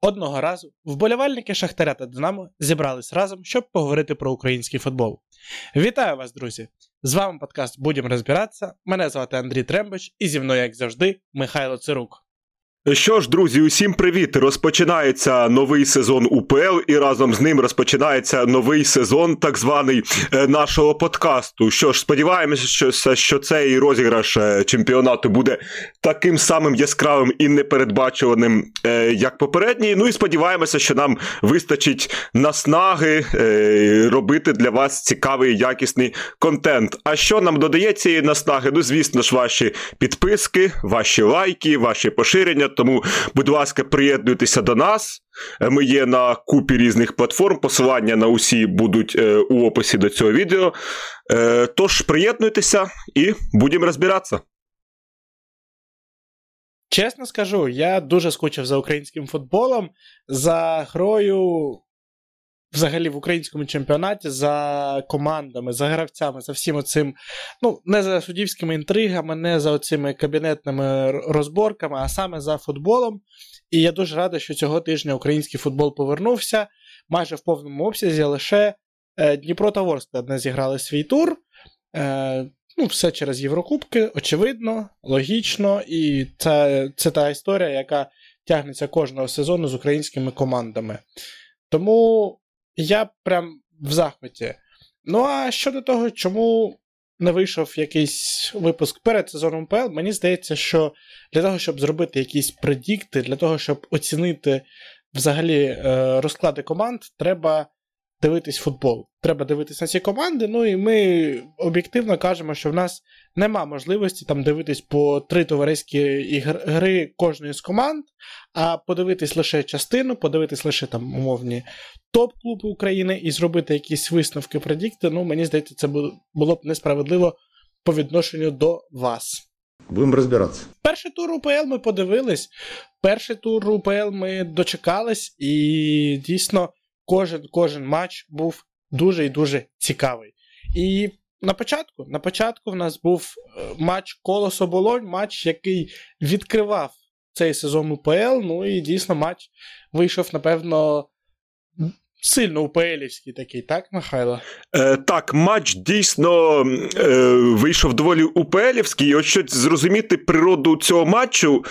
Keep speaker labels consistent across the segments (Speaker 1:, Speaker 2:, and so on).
Speaker 1: Одного разу вболівальники Шахтаря та Динамо зібрались разом, щоб поговорити про український футбол. Вітаю вас, друзі! З вами подкаст Будемо розбиратися. Мене звати Андрій Трембич, і зі мною, як завжди, Михайло Цирук.
Speaker 2: Що ж, друзі, усім привіт! Розпочинається новий сезон УПЛ, і разом з ним розпочинається новий сезон, так званий е, нашого подкасту. Що ж, сподіваємося, що що цей розіграш е, чемпіонату буде таким самим яскравим і непередбачуваним, е, як попередній. Ну і сподіваємося, що нам вистачить наснаги робити для вас цікавий якісний контент. А що нам додає цієї наснаги? Ну, звісно ж, ваші підписки, ваші лайки, ваші поширення. Тому, будь ласка, приєднуйтеся до нас. Ми є на купі різних платформ. Посилання на усі будуть е, у описі до цього відео. Е, тож приєднуйтеся і будемо розбиратися.
Speaker 1: Чесно скажу, я дуже скучив за українським футболом, за грою взагалі в українському чемпіонаті за командами, за гравцями, за всім оцим, ну, не за суддівськими інтригами, не за оцими кабінетними розборками, а саме за футболом. І я дуже радий, що цього тижня український футбол повернувся майже в повному обсязі, лише е, Дніпро та Ворскла не зіграли свій тур. Е, ну, Все через Єврокубки, очевидно, логічно, і це, це та історія, яка тягнеться кожного сезону з українськими командами. Тому я прям в захваті. Ну а щодо того, чому не вийшов якийсь випуск перед сезоном ПЛ, мені здається, що для того, щоб зробити якісь предікти, для того, щоб оцінити взагалі е, розклади команд, треба дивитись футбол. Треба дивитись на ці команди. Ну і ми об'єктивно кажемо, що в нас нема можливості там дивитись по три товариські гри кожної з команд, а подивитись лише частину, подивитись лише там умовні топ-клуби України і зробити якісь висновки предікти. Ну, мені здається, це було б несправедливо по відношенню до вас.
Speaker 2: Будемо розбиратися.
Speaker 1: Перший тур УПЛ ми подивились. Перший тур УПЛ ми дочекались, і дійсно кожен кожен матч був дуже і дуже цікавий. І на початку на початку в нас був е, матч Колос Оболонь, матч, який відкривав цей сезон УПЛ. Ну і дійсно матч вийшов, напевно, Сильно УПЛівський такий, так, Михайло?
Speaker 2: Е, Так, матч дійсно е, вийшов доволі УПЛівський. І от щоб зрозуміти природу цього матчу,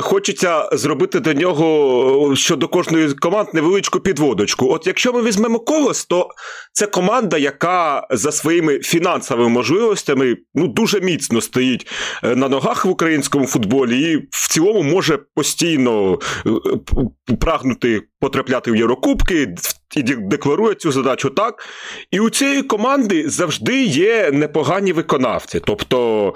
Speaker 2: хочеться зробити до нього щодо кожної команд невеличку підводочку. От якщо ми візьмемо колос, то це команда, яка за своїми фінансовими можливостями ну, дуже міцно стоїть е, на ногах в українському футболі, і в цілому може постійно е, прагнути потрапляти в Єврокубки і декларує цю задачу так. І у цієї команди завжди є непогані виконавці. Тобто.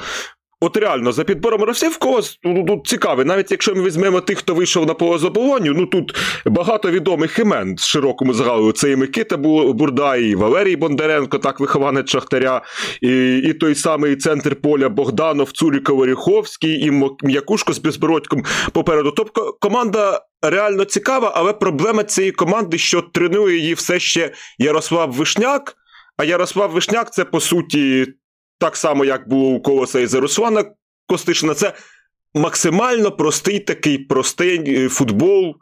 Speaker 2: От реально, за підбором гравців когось ну, ну, цікавий. Навіть якщо ми візьмемо тих, хто вийшов на поле заболоню, ну тут багато відомих імен з широкому загалу. Це і Микита Бурдай, і Валерій Бондаренко, так вихованець Шахтаря, і і той самий центр поля Богданов, Цуріков, Оріховський, і М'якушко з безбородьком попереду. Тобто команда реально цікава, але проблема цієї команди, що тренує її все ще Ярослав Вишняк. А Ярослав Вишняк це по суті так само, як було у Колоса і за Руслана Костишина. Це максимально простий такий простий е, футбол.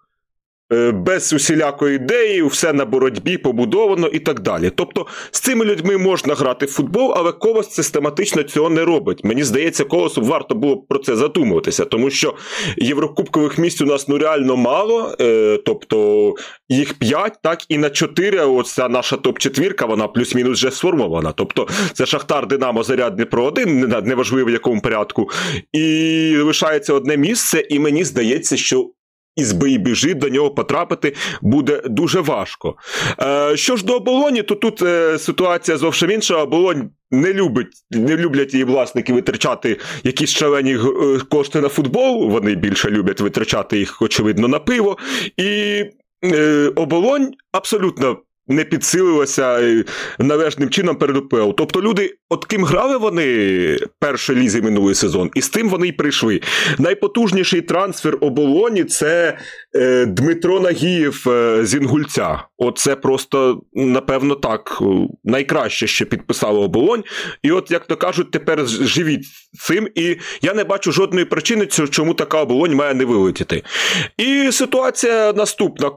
Speaker 2: Е, без усілякої ідеї, все на боротьбі побудовано і так далі. Тобто з цими людьми можна грати в футбол, але колос систематично цього не робить. Мені здається, колосу варто було про це задумуватися, тому що єврокубкових місць у нас ну реально мало, е, тобто їх 5, так і на 4, оця наша топ-четвірка, вона плюс-мінус вже сформована. Тобто це Шахтар, Динамо, Заряд, Дніпро 1, неважливо в якому порядку. І лишається одне місце, і мені здається, що із бий до нього потрапити буде дуже важко. Е, Що ж до оболоні, то тут е, ситуація зовсім інша. Оболонь не любить, не люблять її власники витрачати якісь шалені е, кошти на футбол. Вони більше люблять витрачати їх, очевидно, на пиво. І е, оболонь абсолютно не підсилилася е, належним чином перед УПЛ. Тобто люди, от ким грали вони першої лізі минулий сезон, і з тим вони й прийшли. Найпотужніший трансфер оболоні це е, Дмитро Нагієв е, з Інгульця. Оце просто, напевно, так, найкраще, що підписало оболонь. І от, як то кажуть, тепер живіть цим. І я не бачу жодної причини, чому така оболонь має не вилетіти. І ситуація наступна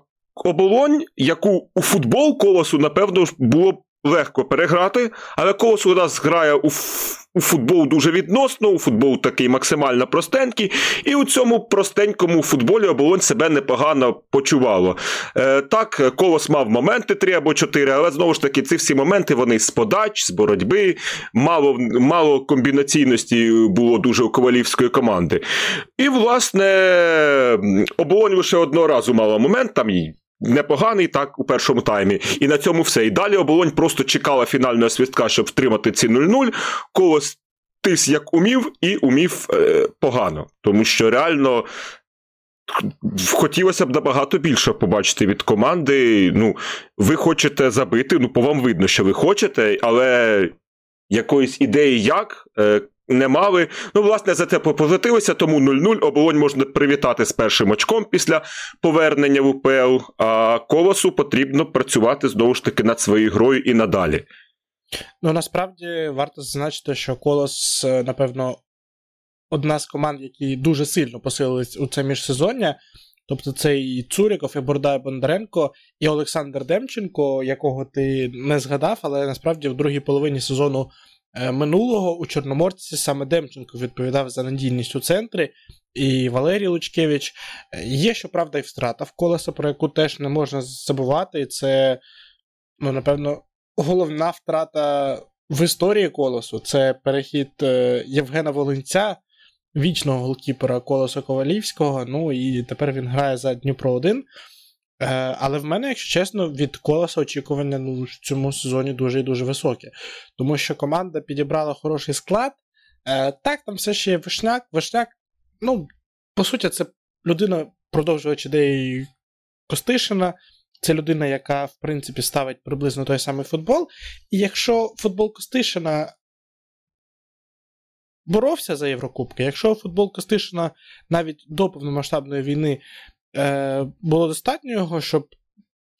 Speaker 2: оболонь, яку у футбол колосу, напевно, було б легко переграти, але колос у нас грає у у футбол дуже відносно, у футбол такий максимально простенький, і у цьому простенькому футболі оболонь себе непогано почувало. Е, Так, колос мав моменти три або чотири, але знову ж таки, ці всі моменти вони з подач, з боротьби, мало мало комбінаційності було дуже у ковалівської команди. І, власне, оболонь лише одного разу мала момент, там і непоганий так у першому таймі. І на цьому все. І далі оболонь просто чекала фінального свістка, щоб втримати ці 0-0. Колос тис як умів, і умів е, погано. Тому що реально. Хотілося б набагато більше побачити від команди. Ну, ви хочете забити, ну, по вам видно, що ви хочете, але якоїсь ідеї як е, не мали. Ну, власне, за це позитилися, тому 0-0 оболонь можна привітати з першим очком після повернення в УПЛ, а колосу потрібно працювати знову ж таки над своєю грою і надалі.
Speaker 1: Ну, насправді варто зазначити, що колос, е, напевно, одна з команд, які дуже сильно посилились у це міжсезоння. Тобто це і Цуріков, і Бордай Бондаренко, і Олександр Демченко, якого ти не згадав, але насправді в другій половині сезону минулого у Чорноморці саме Демченко відповідав за надійність у центрі, і Валерій Лучкевич. Е, є, щоправда, і втрата в колеса, про яку теж не можна забувати. І це, ну, напевно, головна втрата в історії колесу. Це перехід е, Євгена Волинця, вічного голкіпера Колеса Ковалівського. Ну і тепер він грає за Дніпро 1. Е, але в мене, якщо чесно, від колеса очікування ну, в цьому сезоні дуже і дуже високі. Тому що команда підібрала хороший склад. Е, так, там все ще є Вишняк. Вишняк, ну, по суті, це людина, продовжувач ідеї Костишина. Це людина, яка, в принципі, ставить приблизно той самий футбол. І якщо футбол Костишина боровся за Єврокубки, якщо футбол Костишина навіть до повномасштабної війни е, було достатньо його, щоб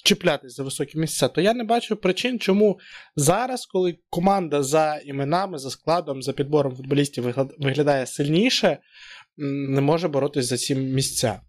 Speaker 1: чіплятись за високі місця, то я не бачу причин, чому зараз, коли команда за іменами, за складом, за підбором футболістів виглядає сильніше, не може боротись за ці місця.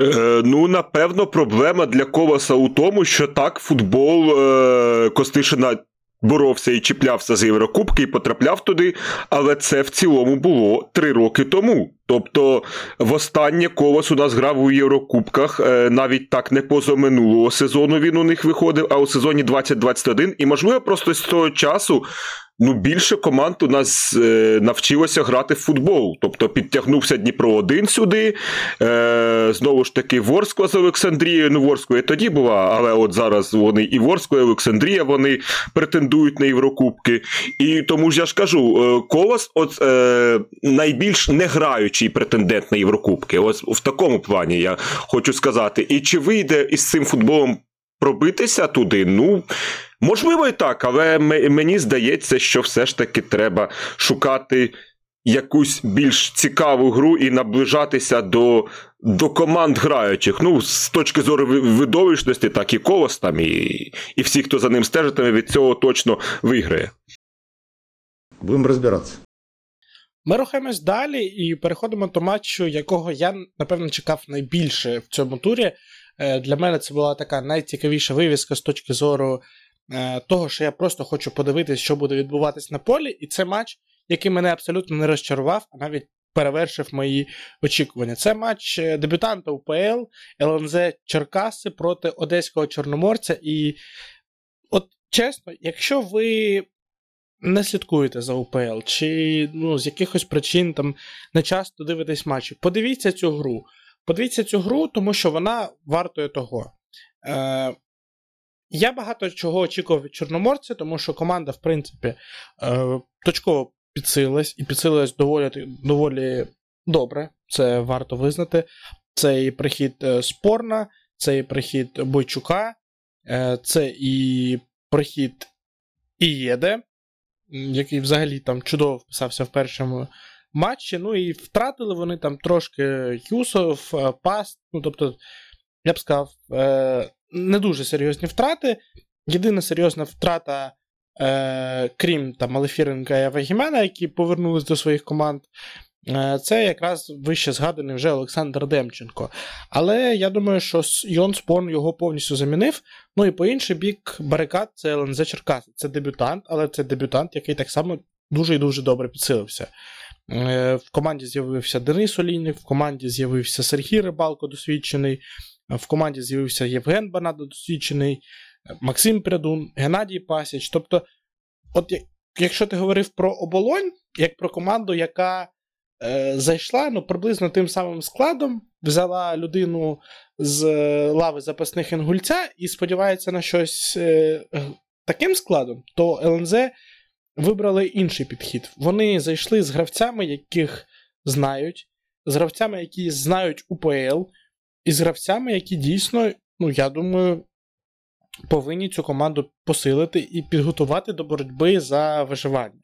Speaker 2: Е, ну, напевно, проблема для Коваса у тому, що так, футбол е, Костишина боровся і чіплявся з Єврокубки і потрапляв туди, але це в цілому було три роки тому. Тобто, востаннє Колос у нас грав у Єврокубках, е, навіть так не позаминулого сезону він у них виходив, а у сезоні 2021. І, можливо, просто з того часу ну, більше команд у нас е, навчилося грати в футбол. Тобто підтягнувся Дніпро 1 сюди. Е, Знову ж таки, Ворскла з Олександрією. Ну, Ворскла тоді була, але от зараз вони і Ворскла, і Олександрія вони претендують на Єврокубки. І тому ж я ж кажу, е, Колос от е, найбільш неграючий претендент на Єврокубки. Ось в такому плані я хочу сказати. І чи вийде із цим футболом пробитися туди? Ну. Можливо, і так, але мені здається, що все ж таки треба шукати якусь більш цікаву гру і наближатися до до команд граючих. Ну, з точки зору видовищності, так і колос там, і, і всі, хто за ним стежитиме, від цього точно виграє.
Speaker 3: Будемо розбиратися.
Speaker 1: Ми рухаємось далі і переходимо до матчу, якого я, напевно, чекав найбільше в цьому турі. Е, для мене це була така найцікавіша вивіска з точки зору того, що я просто хочу подивитися, що буде відбуватись на полі, і це матч, який мене абсолютно не розчарував, а навіть перевершив мої очікування. Це матч е, дебютанта УПЛ ЛНЗ Черкаси проти Одеського Чорноморця. І, от чесно, якщо ви. Не слідкуєте за УПЛ, чи ну, з якихось причин там не часто дивитесь матчі. Подивіться цю гру. Подивіться цю гру, тому що вона вартує того. Е, я багато чого очікував від Чорноморця, тому що команда, в принципі, е, точково підсилилась і підсилилась доволі доволі добре. Це варто визнати. Цей прихід е, спорна, це і прихід Бойчука, е, це і прихід Ієде, який взагалі там чудово вписався в першому матчі. Ну і втратили вони там трошки Юсов, Паст. Ну, тобто, я б сказав, не дуже серйозні втрати. Єдина серйозна втрата, е, крім там Алефіренка і Авагімена, які повернулись до своїх команд. Це якраз вище згаданий вже Олександр Демченко. Але я думаю, що Йон Спорн його повністю замінив. Ну і по інший бік, барикад це ЛНЗ Черкаси. Це дебютант, але це дебютант, який так само дуже і дуже добре підсилився. Е, в команді з'явився Денис Олійник, в команді з'явився Сергій Рибалко, досвідчений, в команді з'явився Євген Банадо, досвідчений, Максим Прядун, Геннадій Пасіч. Тобто, от якщо ти говорив про оболонь, як про команду, яка е, зайшла ну, приблизно тим самим складом, взяла людину з лави запасних інгульця і сподівається на щось е, таким складом, то ЛНЗ вибрали інший підхід. Вони зайшли з гравцями, яких знають, з гравцями, які знають УПЛ, і з гравцями, які дійсно, ну, я думаю, повинні цю команду посилити і підготувати до боротьби за виживання.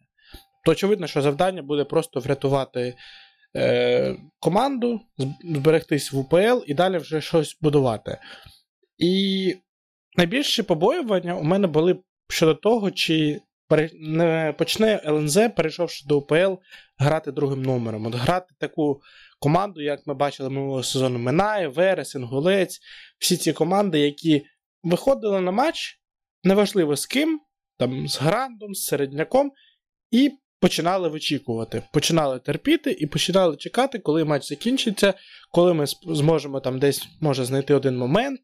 Speaker 1: То очевидно, що завдання буде просто врятувати е, команду, зберегтись в УПЛ і далі вже щось будувати. І найбільші побоювання у мене були щодо того, чи не почне ЛНЗ, перейшовши до УПЛ, грати другим номером. От Грати таку команду, як ми бачили минулого сезону Минає, Верес, Інгулець, всі ці команди, які виходили на матч, неважливо з ким, там з Грандом, з середняком, і починали вичікувати, починали терпіти і починали чекати, коли матч закінчиться, коли ми зможемо там десь може знайти один момент,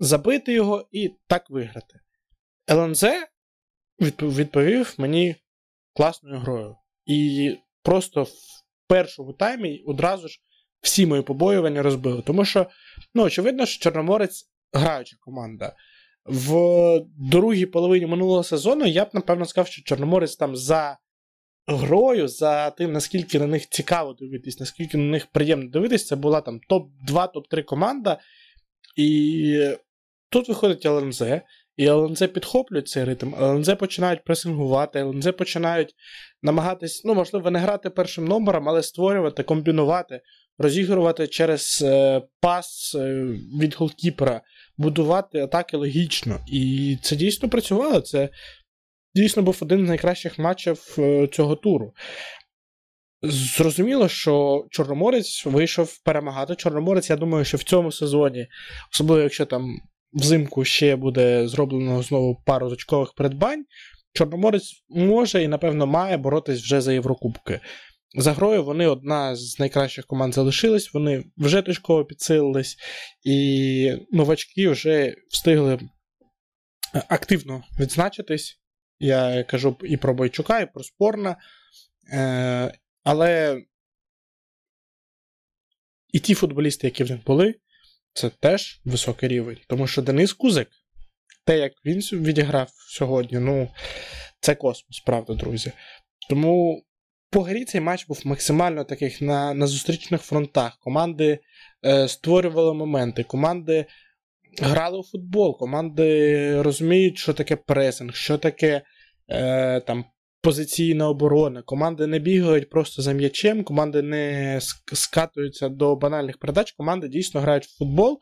Speaker 1: забити його і так виграти. ЛНЗ відповів мені класною грою. І просто першому таймі одразу ж всі мої побоювання розбили. Тому що, ну, очевидно, що Чорноморець граюча команда. В другій половині минулого сезону я б, напевно, сказав, що Чорноморець там за грою, за тим, наскільки на них цікаво дивитись, наскільки на них приємно дивитись, це була там топ-2, топ-3 команда. І тут виходить ЛНЗ, і ЛНЗ підхоплюють цей ритм, ЛНЗ починають пресингувати, ЛНЗ починають намагатись, ну, можливо, не грати першим номером, але створювати, комбінувати, розігрувати через е, пас е, від голкіпера, будувати атаки логічно. І це дійсно працювало. Це дійсно був один з найкращих матчів е, цього туру. Зрозуміло, що Чорноморець вийшов перемагати. Чорноморець, я думаю, що в цьому сезоні, особливо якщо там взимку ще буде зроблено знову пару точкових придбань. Чорноморець може і, напевно, має боротись вже за Єврокубки. За грою вони одна з найкращих команд залишились, вони вже точково підсилились, і новачки вже встигли активно відзначитись. Я кажу і про Бойчука, і про Спорна. Е, Але і ті футболісти, які в них були, це теж високий рівень. Тому що Денис Кузик, те, як він відіграв сьогодні, ну, це космос, правда, друзі. Тому по грі цей матч був максимально таких на на зустрічних фронтах. Команди е, створювали моменти, команди грали у футбол, команди розуміють, що таке пресинг, що таке е, там позиційна оборона. Команди не бігають просто за м'ячем, команди не скатуються до банальних передач, команди дійсно грають в футбол.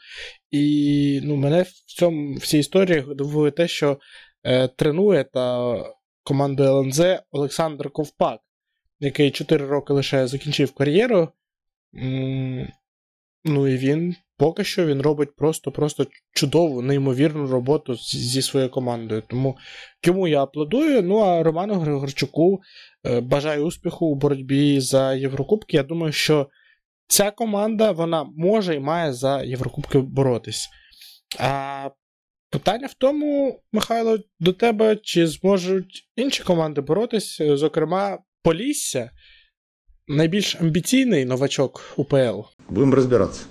Speaker 1: І ну, мене в цьому в цій історії дивує те, що е, тренує та команду ЛНЗ Олександр Ковпак, який 4 роки лише закінчив кар'єру. Ну і він поки що він робить просто-просто чудову, неймовірну роботу зі своєю командою. Тому йому я аплодую. Ну а Роману Григорчуку е, бажаю успіху у боротьбі за Єврокубки. Я думаю, що ця команда вона може і має за Єврокубки боротись. А питання в тому, Михайло, до тебе, чи зможуть інші команди боротись, зокрема, Полісся. Найбільш амбіційний новачок УПЛ.
Speaker 3: Будемо розбиратися.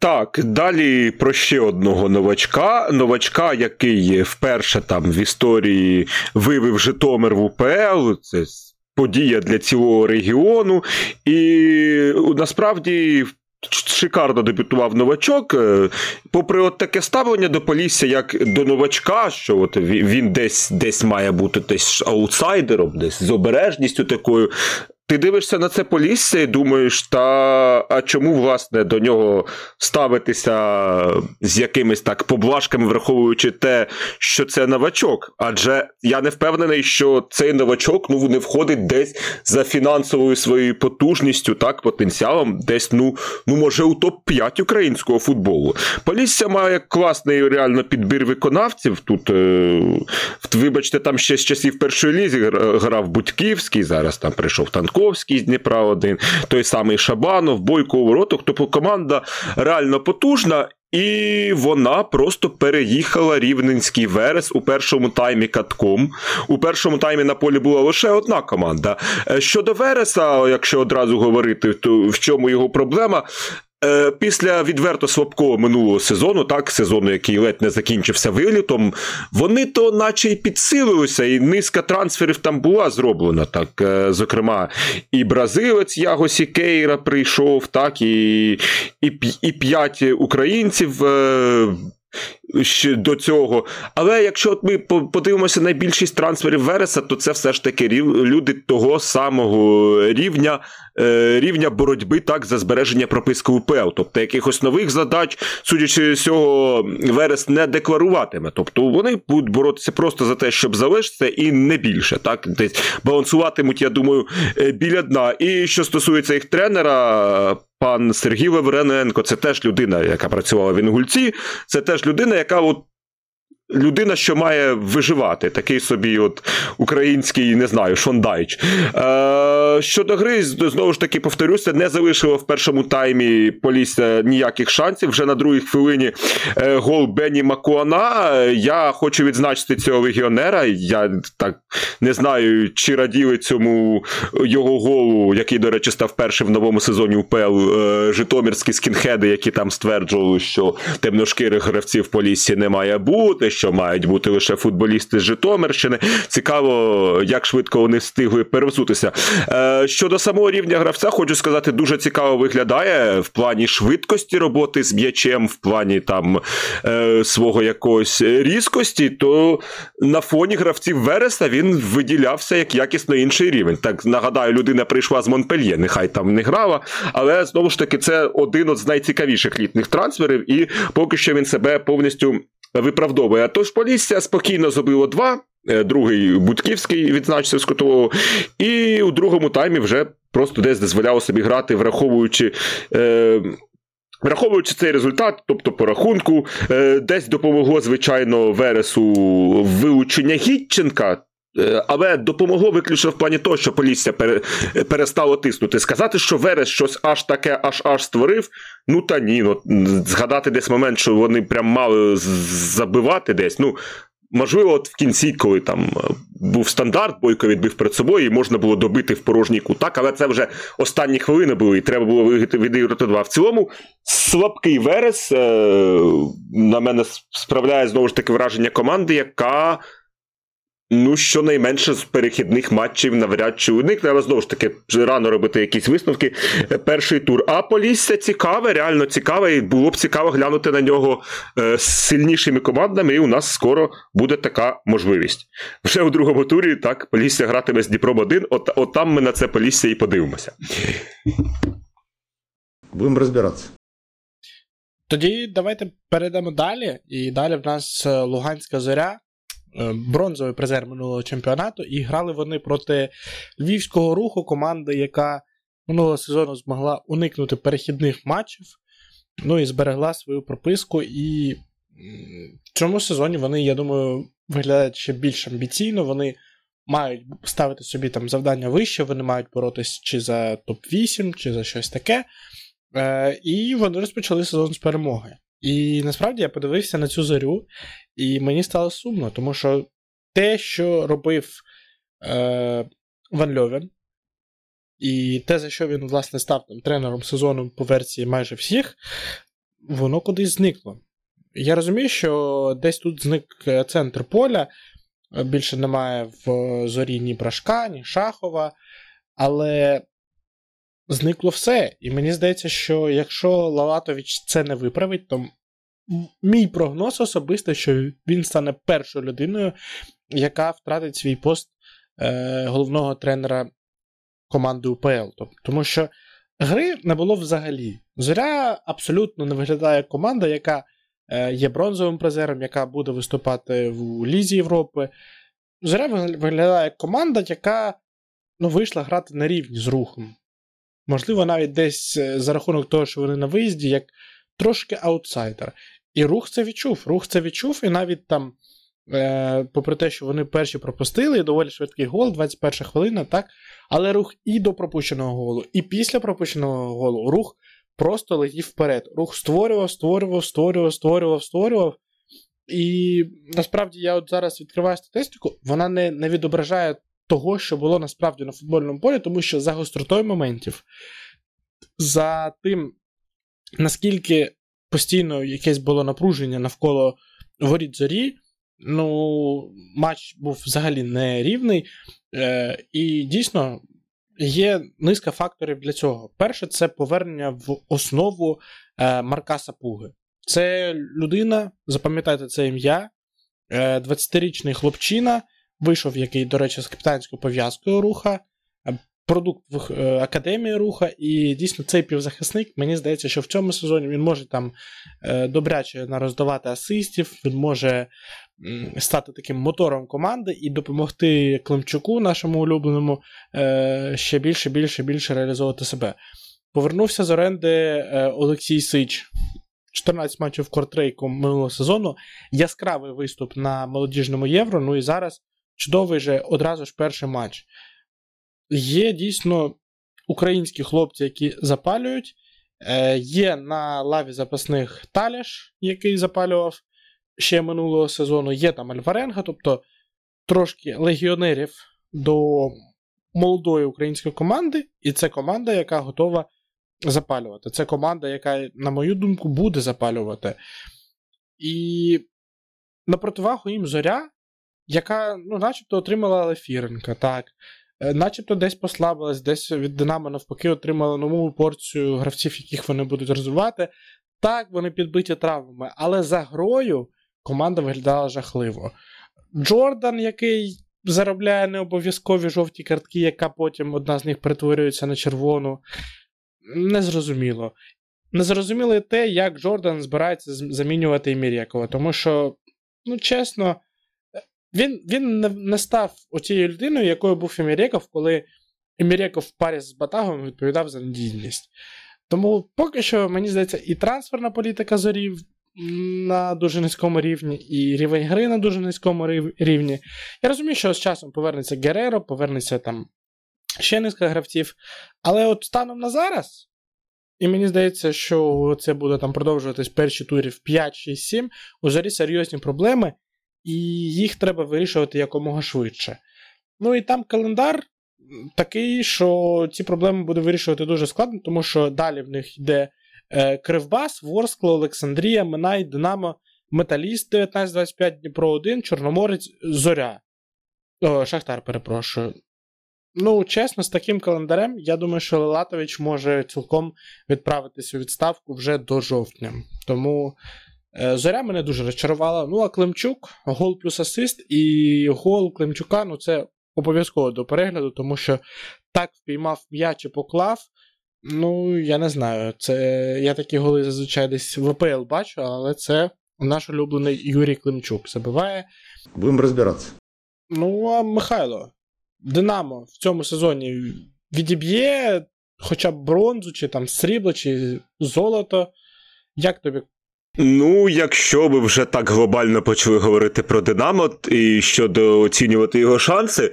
Speaker 2: Так, далі про ще одного новачка. Новачка, який вперше там в історії вивів Житомир в УПЛ. Це подія для цілого регіону. І насправді. шикарно дебютував новачок. Е, попри от таке ставлення до Полісся, як до новачка, що от він десь десь має бути десь аутсайдером, десь з обережністю такою. Ти дивишся на це полісся і думаєш, та а чому, власне, до нього ставитися з якимись так поблажками, враховуючи те, що це новачок? Адже я не впевнений, що цей новачок ну, не входить десь за фінансовою своєю потужністю, так, потенціалом, десь, ну, ну може, у топ-5 українського футболу. Полісся має класний реально підбір виконавців. Тут, е, вибачте, там ще з часів першої лізі грав Будьківський, зараз там прийшов Танко. Московський з Дніпра 1 той самий Шабанов, Бойко у воротах. Тобто команда реально потужна. І вона просто переїхала рівненський верес у першому таймі катком. У першому таймі на полі була лише одна команда. Е, щодо Вереса, якщо одразу говорити, то в чому його проблема? Е, після відверто слабкого минулого сезону, так, сезону, який ледь не закінчився вилітом, вони то наче й підсилилися, і низка трансферів там була зроблена. так, е, Зокрема, і бразилець Ягосі Кейра прийшов, так, і і, і п'ять українців е, ще до цього. Але якщо от ми подивимося на більшість трансферів Вереса, то це все ж таки люди того самого рівня е, рівня боротьби так за збереження прописки УПЛ. Тобто якихось нових задач, судячи з цього, Верес не декларуватиме. Тобто вони будуть боротися просто за те, щоб залишитися, і не більше. Так, десь балансуватимуть, я думаю, е, біля дна. І що стосується їх тренера. Пан Сергій Лаврененко, це теж людина, яка працювала в Інгульці, це теж людина, яка от людина, що має виживати, такий собі от український, не знаю, Шондайч. Е, Щодо гри, знову ж таки, повторюся, не залишило в першому таймі Полісся ніяких шансів. Вже на другій хвилині е, гол Бені Макуана. Я хочу відзначити цього легіонера. Я так не знаю, чи раділи цьому його голу, який, до речі, став першим в новому сезоні УПЛ е, Житомирські скінхеди, які там стверджували, що темношкірих гравців Поліссі не має бути що мають бути лише футболісти з Житомирщини. Цікаво, як швидко вони встигли перевзутися. Е, щодо самого рівня гравця, хочу сказати, дуже цікаво виглядає в плані швидкості роботи з м'ячем, в плані там е, свого якогось різкості, то на фоні гравців Вереса він виділявся як якісно інший рівень. Так нагадаю, людина прийшла з Монпельє, нехай там не грала, але знову ж таки це один з найцікавіших літніх трансферів, і поки що він себе повністю виправдовує. Тож Полісся спокійно зробило два. Е, другий Будківський відзначився з кутового, і у другому таймі вже просто десь дозволяло собі грати, враховуючи. Е, Враховуючи цей результат, тобто по рахунку, е, десь допомогло, звичайно, Вересу вилучення Гітченка, але допомогло виключно в плані того, що Полісся перестало тиснути. Сказати, що Верес щось аж таке, аж аж створив. Ну та ні. Ну, Згадати десь момент, що вони прям мали забивати десь. Ну, можливо, от в кінці, коли там е, був стандарт, бойко відбив перед собою, і можна було добити в порожній кутак, але це вже останні хвилини були, і треба було відіграти два. В цілому, слабкий Верес е, на мене справляє знову ж таки враження команди, яка. Ну, щонайменше з перехідних матчів навряд чи уникне, але знову ж таки рано робити якісь висновки. Перший тур. А Полісся цікаве, реально цікаве, і було б цікаво глянути на нього е, з сильнішими командами, і у нас скоро буде така можливість. Вже у другому турі так Полісся гратиме з Дніпром 1, от, от там ми на це Полісся і подивимося.
Speaker 3: Будемо розбиратися.
Speaker 1: Тоді давайте перейдемо далі. І далі в нас е, Луганська зоря. Е, бронзовий призер минулого чемпіонату, і грали вони проти львівського руху, команди, яка минулого сезону змогла уникнути перехідних матчів, ну і зберегла свою прописку. І в цьому сезоні вони, я думаю, виглядають ще більш амбіційно. Вони мають ставити собі там завдання вище, вони мають боротись чи за топ-8, чи за щось таке. Е, І вони розпочали сезон з перемоги. І насправді я подивився на цю зорю, і мені стало сумно, тому що те, що робив е, Ван Льовен, і те, за що він, власне, став там, тренером сезону по версії майже всіх, воно кудись зникло. Я розумію, що десь тут зник е, центр поля, більше немає в зорі ні Брашка, ні Шахова, але зникло все. І мені здається, що якщо Лалатович це не виправить, то мій прогноз особистий, що він стане першою людиною, яка втратить свій пост е, головного тренера команди УПЛ. Тому що гри не було взагалі. Зоря абсолютно не виглядає команда, яка е, є бронзовим призером, яка буде виступати в Лізі Європи. Зоря виглядає команда, яка ну, вийшла грати на рівні з рухом. Можливо, навіть десь е, за рахунок того, що вони на виїзді, як трошки аутсайдер. І рух це відчув. Рух це відчув, і навіть там, е, попри те, що вони перші пропустили, доволі швидкий гол, 21 хвилина, так. Але рух і до пропущеного голу, і після пропущеного голу рух просто летів вперед. Рух створював, створював, створював, створював, створював. І насправді я от зараз відкриваю статистику, вона не, не відображає того, що було насправді на футбольному полі, тому що за гостротою моментів, за тим, наскільки постійно якесь було напруження навколо воріт зорі, ну, матч був взагалі нерівний. Е, І дійсно є низка факторів для цього. Перше, це повернення в основу е, Марка Сапуги. Це людина, запам'ятайте це ім'я, 20-річний е, хлопчина, вийшов, який, до речі, з капітанською пов'язкою руха, е, продукт е, академії руха, і дійсно цей півзахисник, мені здається, що в цьому сезоні він може там добряче нароздавати асистів, він може стати таким мотором команди і допомогти Климчуку, нашому улюбленому, ще більше, більше, більше реалізовувати себе. Повернувся з оренди Олексій Сич. 14 матчів в кортрейку минулого сезону. Яскравий виступ на молодіжному євро. Ну і зараз чудовий же одразу ж перший матч. Є дійсно українські хлопці, які запалюють. Е, Є на лаві запасних Таляш, який запалював ще минулого сезону. Є там Альваренга, тобто трошки легіонерів до молодої української команди, і це команда, яка готова запалювати. Це команда, яка, на мою думку, буде запалювати. І на противагу їм зоря, яка, ну, начебто, отримала Лефіренка, так. Е, начебто десь послабилась, десь від Динамо навпаки отримала нову порцію гравців, яких вони будуть розвивати. Так, вони підбиті травмами, але за грою команда виглядала жахливо. Джордан, який заробляє необов'язкові жовті картки, яка потім одна з них перетворюється на червону незрозуміло. Незрозуміло і те, як Джордан збирається замінювати Імірєкова, тому що, ну чесно, він він не став оцією людиною, якою був Імірєков, коли Імірєков в парі з Батагом відповідав за надійність. Тому поки що, мені здається, і трансферна політика зорів на дуже низькому рівні, і рівень гри на дуже низькому рівні. Я розумію, що з часом повернеться Гереро, повернеться там ще низка гравців. Але от станом на зараз, і мені здається, що це буде там продовжуватись перші турів 5, 6, 7, у зарі серйозні проблеми, і їх треба вирішувати якомога швидше. Ну і там календар такий, що ці проблеми буде вирішувати дуже складно, тому що далі в них йде е, Кривбас, Ворскло, Олександрія, Минай, Динамо, Металіст 19-25, Дніпро 1, Чорноморець, Зоря. О, Шахтар, перепрошую. Ну, чесно, з таким календарем, я думаю, що Лелатович може цілком відправитися у відставку вже до жовтня. Тому зоря мене дуже розчарувала. Ну, а Климчук, гол плюс асист, і гол Климчука ну це обов'язково до перегляду, тому що так впіймав м'яч і поклав. Ну, я не знаю. Це Я такі голи зазвичай десь в АПЛ бачу, але це наш улюблений Юрій Климчук забиває.
Speaker 3: Будемо розбиратися.
Speaker 1: Ну, а Михайло. Динамо в цьому сезоні відіб'є хоча б бронзу, чи там срібло, чи золото. Як тобі?
Speaker 2: Ну, якщо ви вже так глобально почали говорити про Динамо і щодо оцінювати його шанси,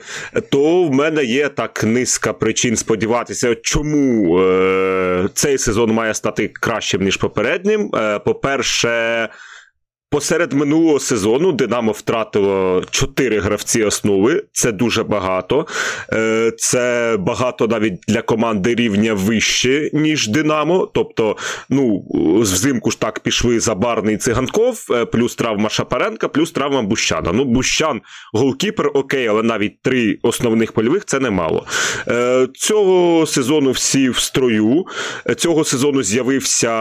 Speaker 2: то в мене є так низка причин сподіватися, чому е- цей сезон має стати кращим, ніж попереднім. Е- По-перше, посеред минулого сезону Динамо втратило 4 гравці основи. Це дуже багато. Е, це багато навіть для команди рівня вище, ніж Динамо. Тобто, ну, взимку ж так пішли Забарний циганков, е, плюс травма Шапаренка, плюс травма Бущана. Ну, Бущан, голкіпер, окей, але навіть три основних польових це немало. Е, цього сезону всі в строю. Цього сезону з'явився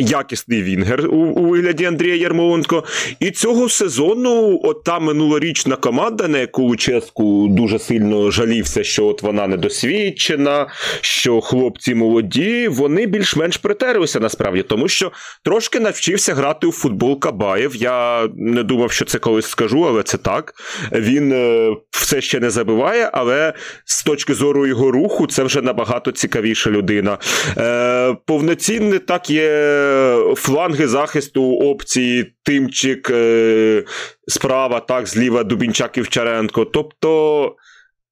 Speaker 2: якісний Вінгер у, у вигляді Андрія Ярмоленко. І цього сезону, от та минулорічна команда, на яку Луческу дуже сильно жалівся, що от вона недосвідчена, що хлопці молоді, вони більш-менш притерлися насправді, тому що трошки навчився грати у футбол Кабаєв. Я не думав, що це колись скажу, але це так. Він е, все ще не забиває, але з точки зору його руху, це вже набагато цікавіша людина. Е, Повноцінний так є фланги захисту опції Тимчик е, справа, так, зліва Дубінчак і Вчаренко. Тобто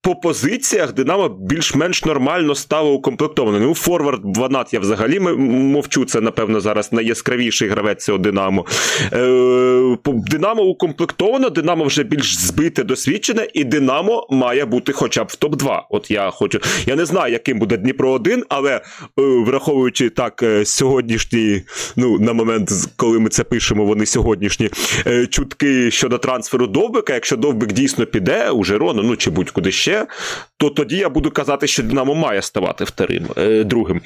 Speaker 2: по позиціях Динамо більш-менш нормально стало укомплектоване. Ну, Форвард Ванат я взагалі мовчу, це, напевно, зараз найяскравіший гравець цього Динамо. Е, Динамо укомплектовано, Динамо вже більш збите, досвідчене, і Динамо має бути хоча б в топ-2. От я хочу. Я не знаю, яким буде Дніпро 1, але е, враховуючи так, е, сьогоднішні, ну, на момент, коли ми це пишемо, вони сьогоднішні чутки щодо трансферу Довбика. Якщо Довбик дійсно піде у Жерону, ну чи будь-куди ще то тоді я буду казати, що Динамо має ставати вторим, е, другим.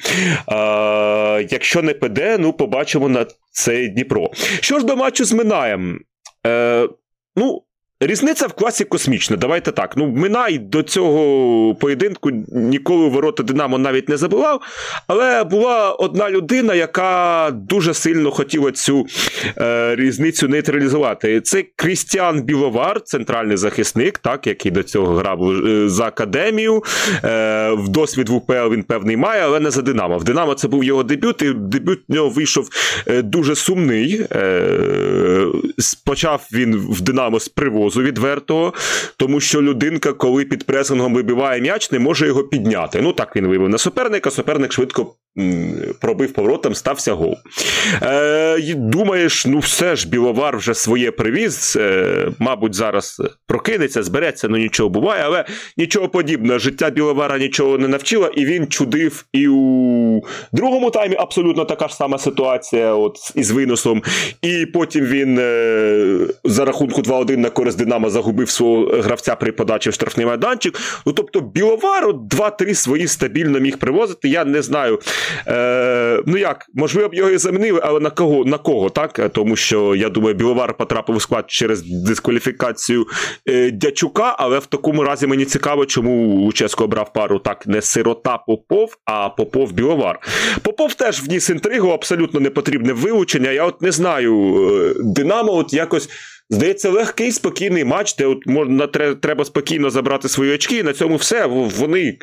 Speaker 2: А, Якщо не піде, ну побачимо на цей Дніпро. Що ж до матчу з Минаєм? Е, Ну, Різниця в класі космічна. Давайте так. Ну, Минай до цього поєдинку ніколи ворота Динамо навіть не забивав. Але була одна людина, яка дуже сильно хотіла цю е, різницю нейтралізувати. Це Крістіан Біловар, центральний захисник, так, який до цього грав е, за академію. Е, В досвід в УПЛ він певний має, але не за Динамо. В Динамо це був його дебют, і дебют в нього вийшов е, дуже сумний. Е, Почав він в Динамо з привозу позу відвертого, тому що людинка, коли під пресингом вибиває м'яч, не може його підняти. Ну так він вибив на суперника, суперник швидко пробив поворотом, стався гол. Е, Думаєш, ну все ж, Біловар вже своє привіз, е, мабуть, зараз прокинеться, збереться, ну нічого буває, але нічого подібного. Життя Біловара нічого не навчило, і він чудив і у другому таймі абсолютно така ж сама ситуація от, із виносом. І потім він е, за рахунку 2-1 на користь Динамо загубив свого гравця при подачі в штрафний майданчик. Ну тобто, Біловар 2-3 свої стабільно міг привозити. Я не знаю. Е, Ну як, можливо б його і замінили, але на кого, на кого, так? Тому що я думаю, Біловар потрапив у склад через дискваліфікацію е, Дячука, але в такому разі мені цікаво, чому Луческо обрав пару так не сирота Попов, а Попов Біловар. Попов теж вніс інтригу, абсолютно непотрібне вилучення. Я от не знаю, е, Динамо от якось. Здається, легкий спокійний матч, де от можна треба спокійно забрати свої очки, і на цьому все. Вони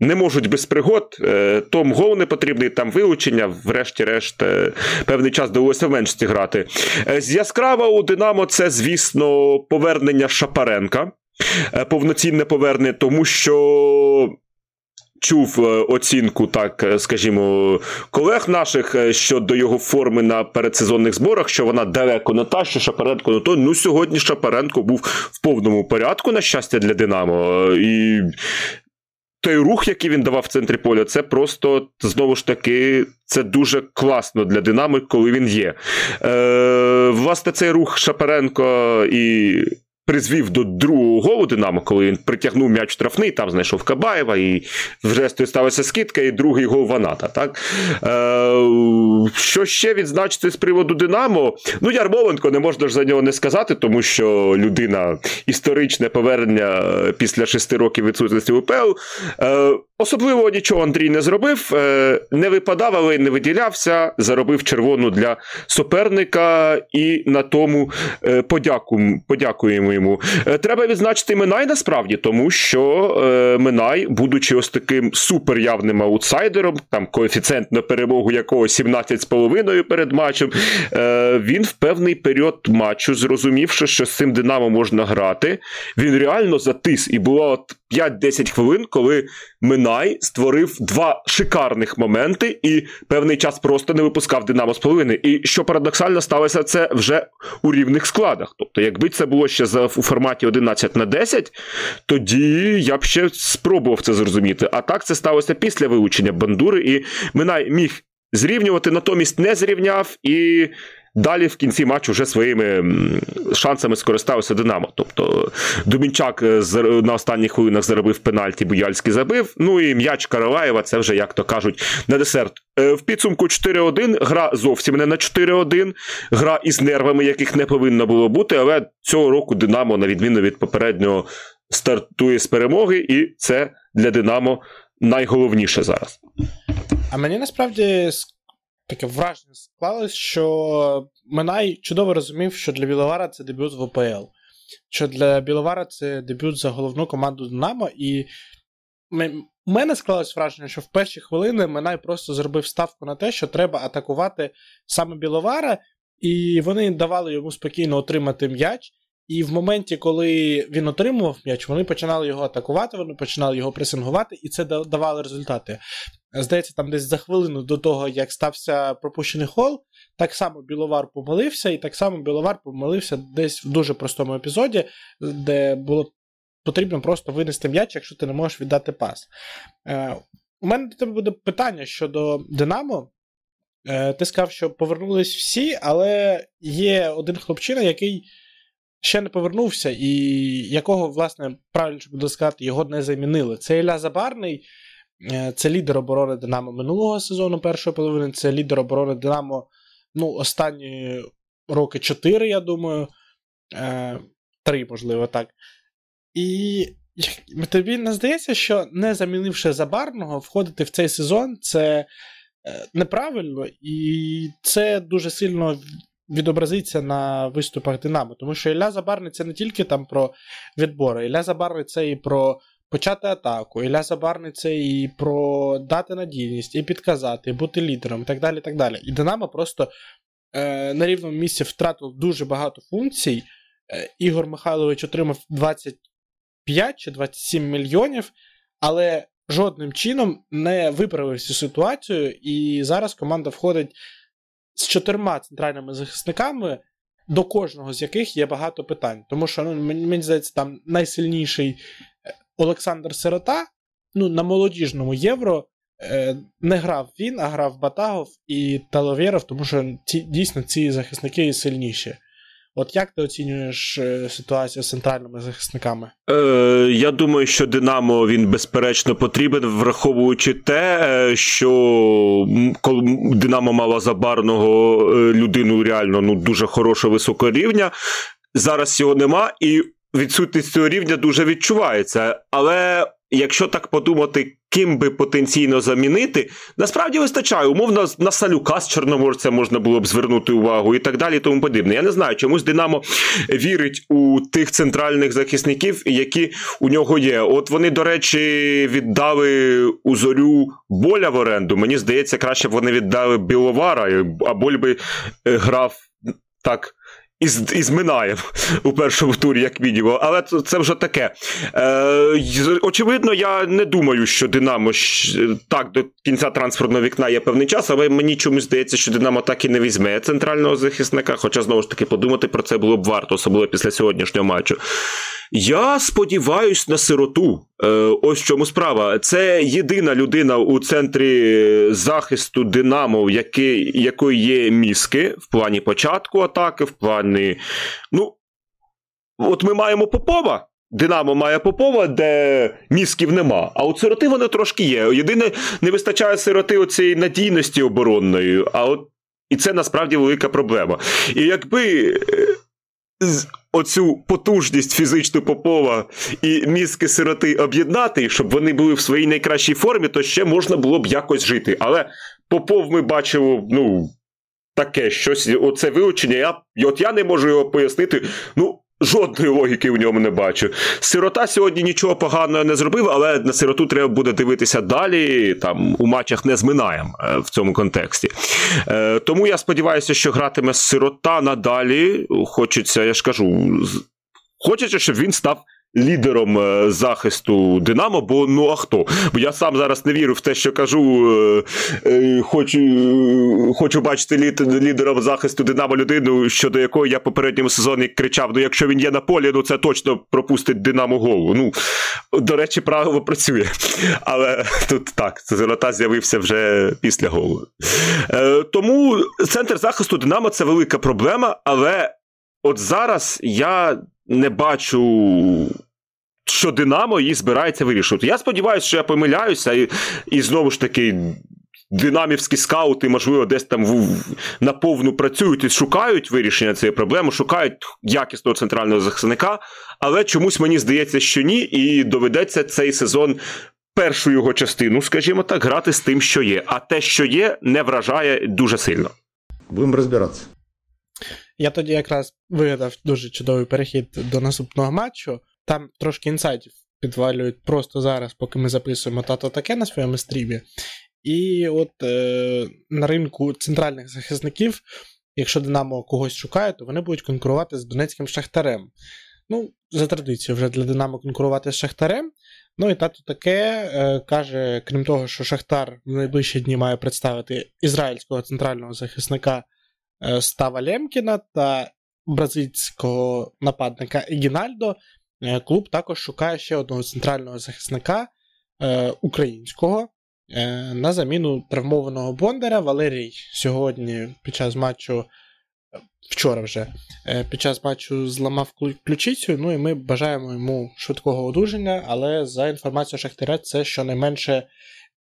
Speaker 2: не можуть без пригод. Е, Том гол не потрібний, там вилучення, врешті-решт, е, певний час довелося меншості грати. Е, з яскрава у Динамо це, звісно, повернення Шапаренка. Повноцінне повернення, тому що. Чув оцінку, так скажімо, колег наших щодо його форми на передсезонних зборах, що вона далеко не та, що Шапаренко не то. Ну сьогодні Шапаренко був в повному порядку, на щастя, для Динамо. І той рух, який він давав в центрі поля, це просто знову ж таки це дуже класно для динамик, коли він є. Е, Власне, цей рух Шапаренко і призвів до другого голу Динамо, коли він притягнув м'яч штрафний, там знайшов Кабаєва, і вже сталася скидка, і другий гол Ваната. Так? Е, Що ще відзначити з приводу Динамо? Ну, Ярмоленко не можна ж за нього не сказати, тому що людина історичне повернення після шести років відсутності УПЛ. Е, Особливо нічого Андрій не зробив, е, не випадав, але не виділявся, заробив червону для суперника і на тому е, подяку, подякуємо йому. Е, треба відзначити Минай насправді, тому що Минай, будучи ось таким суперявним аутсайдером, там коефіцієнт на перемогу якого 17,5 перед матчем, він в певний період матчу, зрозумівши, що з цим Динамо можна грати, він реально затис. І була от 5-10 хвилин, коли Минай створив два шикарних моменти і певний час просто не випускав Динамо з половини. І що парадоксально сталося це вже у рівних складах. Тобто, якби це було ще у форматі 11 на 10, тоді я б ще спробував це зрозуміти. А так це сталося після вилучення бандури, і Минай міг зрівнювати, натомість не зрівняв і. Далі в кінці матчу вже своїми шансами скористався Динамо. Тобто Дубінчак е, на останніх хвилинах заробив пенальті, Буяльський забив. Ну і м'яч Караваєва, це вже, як то кажуть, на десерт. Е, в підсумку 4-1. Гра зовсім не на 4-1. Гра із нервами, яких не повинно було бути. Але цього року Динамо, на відміну від попереднього, стартує з перемоги, і це для Динамо найголовніше зараз.
Speaker 1: А мені насправді таке враження склалось, що Минай чудово розумів, що для Біловара це дебют в ОПЛ. Що для Біловара це дебют за головну команду Динамо. І у мене склалось враження, що в перші хвилини Минай просто зробив ставку на те, що треба атакувати саме Біловара, і вони давали йому спокійно отримати м'яч. І в моменті, коли він отримував м'яч, вони починали його атакувати, вони починали його пресингувати, і це давало результати. Здається, там десь за хвилину до того, як стався пропущений хол, так само Біловар помилився, і так само Біловар помилився десь в дуже простому епізоді, де було потрібно просто винести м'яч, якщо ти не можеш віддати пас. Е, У мене до тебе буде питання щодо Динамо. Е, Ти сказав, що повернулись всі, але є один хлопчина, який ще не повернувся, і якого, власне, правильно буде сказати, його не замінили. Це Ілля Забарний, е, це лідер оборони Динамо минулого сезону, першої половини, це лідер оборони Динамо ну, останні роки 4, я думаю. Е, три, можливо, так. І тобі не здається, що не замінивши Забарного, входити в цей сезон це е, неправильно, і це дуже сильно відобразиться на виступах Динамо. Тому що Ілля Забарний це не тільки там про відбори. Ілля Забарний це і про почати атаку. Ілля Забарний це і про дати надійність, і підказати, і бути лідером, і так далі. І так далі. І Динамо просто е, на рівному місці втратив дуже багато функцій. Е, Ігор Михайлович отримав 25 чи 27 мільйонів, але жодним чином не виправив цю ситуацію. І зараз команда входить з чотирма центральними захисниками, до кожного з яких є багато питань. Тому що ну, мені, здається, там найсильніший е, Олександр Сирота ну, на молодіжному євро е, не грав він, а грав Батагов і Таловєров, тому що ці, дійсно ці захисники сильніші. От як ти оцінюєш е, ситуацію з центральними захисниками?
Speaker 2: Е, Я думаю, що Динамо він безперечно потрібен, враховуючи те, е, що коли Динамо мало забарного е, людину реально ну дуже хорошого високого рівня. Зараз його нема, і відсутність цього рівня дуже відчувається. Але якщо так подумати, ким би потенційно замінити, насправді вистачає. Умовно, на Салюка з Чорноморця можна було б звернути увагу і так далі. тому подібне. Я не знаю, чомусь Динамо вірить у тих центральних захисників, які у нього є. От вони, до речі, віддали у зорю боля в оренду. Мені здається, краще б вони віддали Біловара, а боль би е, грав так із із Минаєм у першому турі, як мінімум. Але це, це вже таке. Е, Очевидно, я не думаю, що Динамо так до кінця транспортного вікна є певний час, але мені чомусь здається, що Динамо так і не візьме центрального захисника. Хоча знову ж таки подумати про це було б варто, особливо після сьогоднішнього матчу. Я сподіваюсь на сироту. Е, ось чому справа. Це єдина людина у центрі захисту Динамо, який, якої є мізки в плані початку атаки, в плані. Ну, от ми маємо Попова. Динамо має Попова, де мізків нема. А от сироти вони трошки є. Єдине, не вистачає сироти оцієї надійності оборонної. А от і це насправді велика проблема. І якби е, оцю потужність фізичну Попова і мізки сироти об'єднати, щоб вони були в своїй найкращій формі, то ще можна було б якось жити. Але Попов ми бачимо, ну. Таке щось, оце вилучення, я от я не можу його пояснити. Ну, Жодної логіки в ньому не бачу. Сирота сьогодні нічого поганого не зробив, але на сироту треба буде дивитися далі. Там у матчах не зминаємо е, в цьому контексті. Е, Тому я сподіваюся, що гратиме сирота надалі. Хочеться, я ж кажу, хочеться, щоб він став лідером е, захисту Динамо, бо ну а хто? Бо я сам зараз не вірю в те, що кажу. Е, е, хочу хочу бачити лідером захисту Динамо людину, щодо якої я попередньому сезоні кричав: ну якщо він є на полі, ну це точно пропустить Динамо голову. Ну, до речі, правило працює. Але тут так, Золота з'явився вже після голу. Тому центр захисту Динамо це велика проблема, але от зараз я не бачу. Що Динамо її збирається вирішувати. Я сподіваюся, що я помиляюся, і і знову ж таки, динамівські скаути, можливо, десь там в, наповну працюють і шукають вирішення цієї проблеми, шукають якісного центрального захисника, але чомусь мені здається, що ні, і доведеться цей сезон. Першу його частину, скажімо так, грати з тим, що є. А те, що є, не вражає дуже сильно.
Speaker 3: Будемо розбиратися.
Speaker 1: Я тоді якраз вигадав дуже чудовий перехід до наступного матчу. Там трошки інсайтів підвалюють просто зараз, поки ми записуємо тато таке на своєму стрімі. І от е, на ринку центральних захисників, якщо Динамо когось шукає, то вони будуть конкурувати з Донецьким Шахтарем. Ну, за традицією, вже для Динамо конкурувати з Шахтарем. Ну і тато таке е, каже, крім того, що Шахтар в найближчі дні має представити ізраїльського центрального захисника Става Лемкіна та бразильського нападника Егінальдо, е, клуб також шукає ще одного центрального захисника е, українського на заміну травмованого Бондаря. Валерій сьогодні під час матчу. Вчора вже під час матчу зламав ключицю, ну і ми бажаємо йому швидкого одужання, але за інформацією Шахтаря, це щонайменше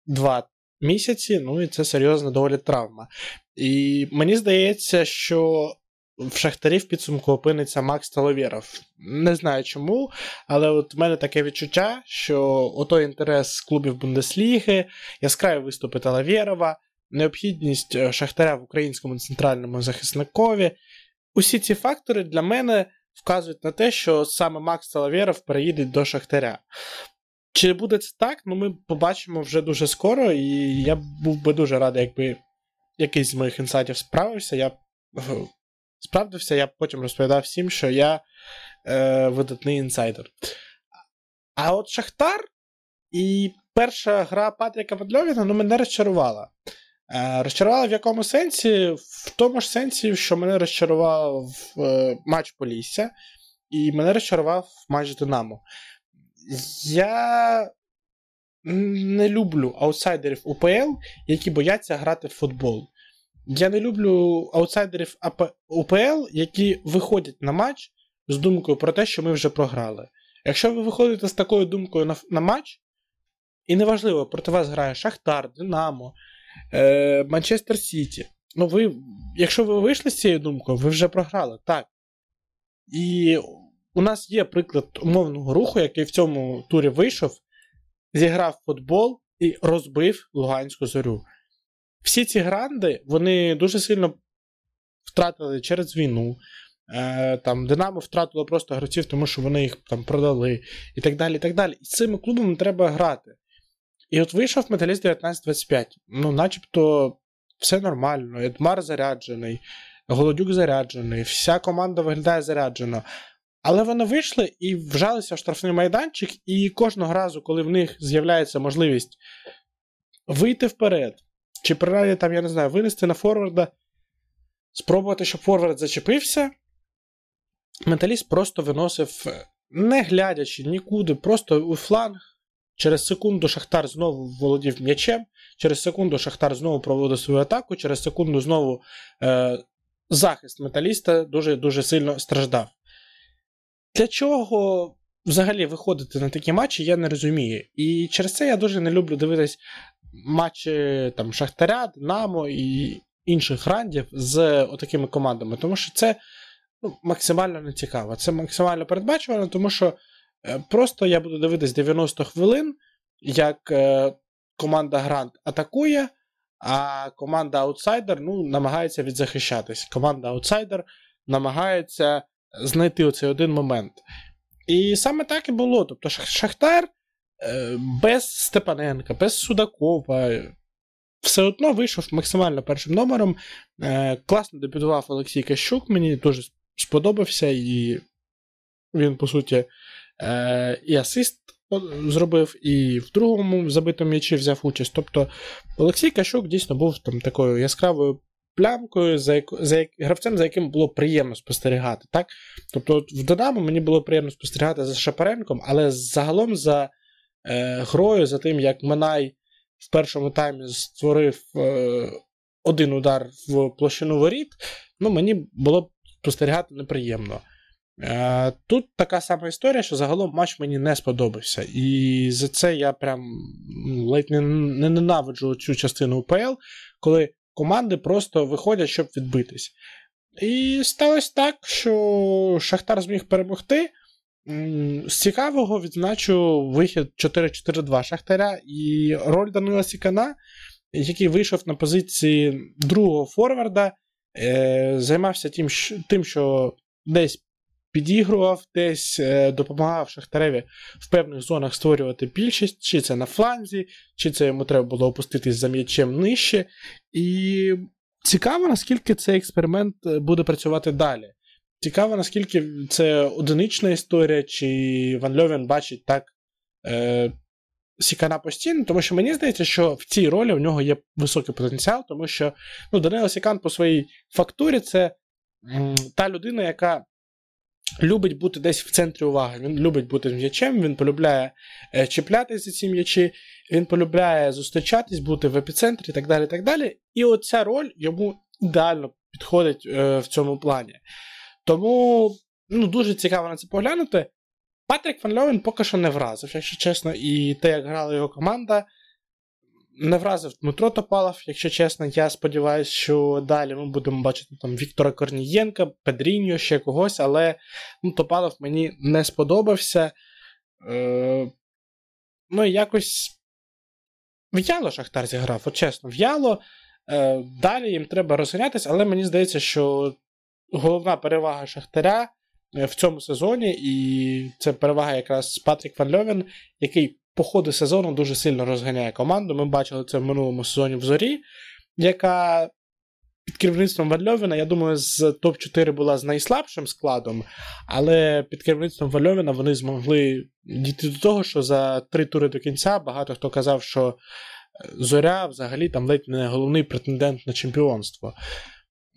Speaker 1: два місяці, ну і це серйозна доволі травма. І мені здається, що в Шахтарі в підсумку опиниться Макс Таловєров. Не знаю чому, але от в мене таке відчуття, що отой інтерес клубів Бундесліги, яскраві виступи Талавєрова, необхідність е, Шахтаря в українському центральному захисникові. Усі ці фактори для мене вказують на те, що саме Макс Талавєров переїде до Шахтаря. Чи буде це так? Ну ми побачимо вже дуже скоро, і я був би дуже радий, якби якийсь з моїх інсайтів справився. Я справдився, я потім розповідав всім, що я е, видатний інсайдер. А от Шахтар і перша гра Патріка Вадльовіна ну, мене розчарувала. Е, Розчарувала в якому сенсі? В тому ж сенсі, що мене розчарував е, матч Полісся, і мене розчарував матч Динамо. Я не люблю аутсайдерів УПЛ, які бояться грати в футбол. Я не люблю аутсайдерів УПЛ, які виходять на матч з думкою про те, що ми вже програли. Якщо ви виходите з такою думкою на на матч, і неважливо, проти вас грає Шахтар, Динамо, е, Манчестер Сіті. Ну, ви, якщо ви вийшли з цією думкою, ви вже програли. Так. І у нас є приклад умовного руху, який в цьому турі вийшов, зіграв футбол і розбив Луганську зорю. Всі ці гранди вони дуже сильно втратили через війну. Е, там Динамо втратило просто гравців, тому що вони їх там продали і так далі. І так далі. І з цими клубами треба грати. І от вийшов металіст 1925. Ну, начебто, все нормально. Едмар заряджений, Голодюк заряджений, вся команда виглядає заряджено. Але вони вийшли і вжалися в штрафний майданчик, і кожного разу, коли в них з'являється можливість вийти вперед, чи принаймні там, я не знаю, винести на форварда, спробувати, щоб форвард зачепився, менталіст просто виносив, не глядячи нікуди, просто у фланг. Через секунду Шахтар знову володів м'ячем, через секунду Шахтар знову проводив свою атаку, через секунду знову е, захист металіста дуже дуже сильно страждав. Для чого взагалі виходити на такі матчі, я не розумію. І через це я дуже не люблю дивитись матчі там, Шахтаря, Динамо і інших рандів з отакими командами. Тому що це ну, максимально не цікаво. Це максимально передбачувано, тому що е, просто я буду дивитись 90 хвилин, як е, команда Грант атакує. А команда Аутсайдер ну, намагається відзахищатись. Команда Аутсайдер намагається знайти оцей один момент. І саме так і було. Тобто, Шахтар е, без Степаненка, без Судакова. Все одно вийшов максимально першим номером. Е, класно дебютував Олексій Кащук, мені дуже сподобався, і він, по суті, е, і асист зробив, і в другому забитому м'ячі взяв участь. Тобто Олексій Кащук дійсно був там такою яскравою плямкою, за яку, за як, гравцем, за яким було приємно спостерігати. так? Тобто в Динамо мені було приємно спостерігати за Шапаренком, але загалом за е, грою, за тим, як Минай в першому таймі створив е, один удар в площину воріт, ну мені було спостерігати неприємно. Е, Тут така сама історія, що загалом матч мені не сподобався. І за це я прям ледь не, не ненавиджу цю частину УПЛ, коли команди просто виходять, щоб відбитись. І сталося так, що Шахтар зміг перемогти. З цікавого відзначу вихід 4-4-2 Шахтаря і роль Данила Сікана, який вийшов на позиції другого форварда, е, займався тим, тим, що десь підігрував, десь е, допомагав Шахтареві в певних зонах створювати більшість, чи це на фланзі, чи це йому треба було опуститись за м'ячем нижче. І цікаво, наскільки цей експеримент е, буде працювати далі. Цікаво, наскільки це одинична історія, чи Ван Льовен бачить так е, Сікана постійно, тому що мені здається, що в цій ролі в нього є високий потенціал, тому що ну, Данило Сікан по своїй фактурі це м, та людина, яка любить бути десь в центрі уваги. Він любить бути м'ячем, він полюбляє е, чіплятися за ці м'ячі, він полюбляє зустрічатись, бути в епіцентрі і так далі. І так далі. І оця роль йому ідеально підходить е, в цьому плані. Тому ну, дуже цікаво на це поглянути. Патрік Фан Льовен поки що не вразив, якщо чесно, і те, як грала його команда, не вразив Дмитро Топалов, якщо чесно, я сподіваюся, що далі ми будемо бачити там Віктора Корнієнка, Педріньо, ще когось, але ну, Топалов мені не сподобався. Е, Ну якось в'яло Шахтар зіграв, от чесно, в'яло. Е, Далі їм треба розганятися, але мені здається, що головна перевага Шахтаря е, в цьому сезоні, і це перевага якраз Патрік Ван Льовен, який по ходу сезону дуже сильно розганяє команду. Ми бачили це в минулому сезоні в зорі, яка під керівництвом Вальовіна, я думаю, з топ-4 була з найслабшим складом, але під керівництвом Вальовіна вони змогли дійти до того, що за три тури до кінця багато хто казав, що е, Зоря взагалі там ледь не головний претендент на чемпіонство.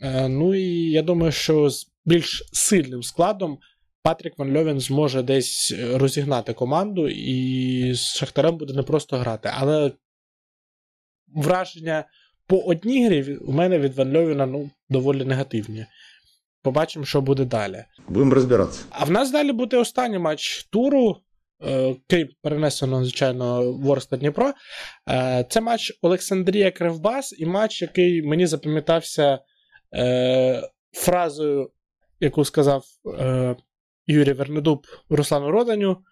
Speaker 1: Е, ну і я думаю, що з більш сильним складом Патрік Ван Льовін зможе десь е, розігнати команду, і з Шахтарем буде не просто грати. Але враження по одній грі у мене від Ван Льовіна ну, доволі негативні. Побачимо, що буде далі.
Speaker 3: Будемо розбиратися.
Speaker 1: А в нас далі буде останній матч туру. Е, крім перенесено, звичайно, Ворста Дніпро. Е, це матч Олександрія Кривбас і матч, який мені запам'ятався фразою, яку сказав Юрій Вернедуб Руслану Роданю.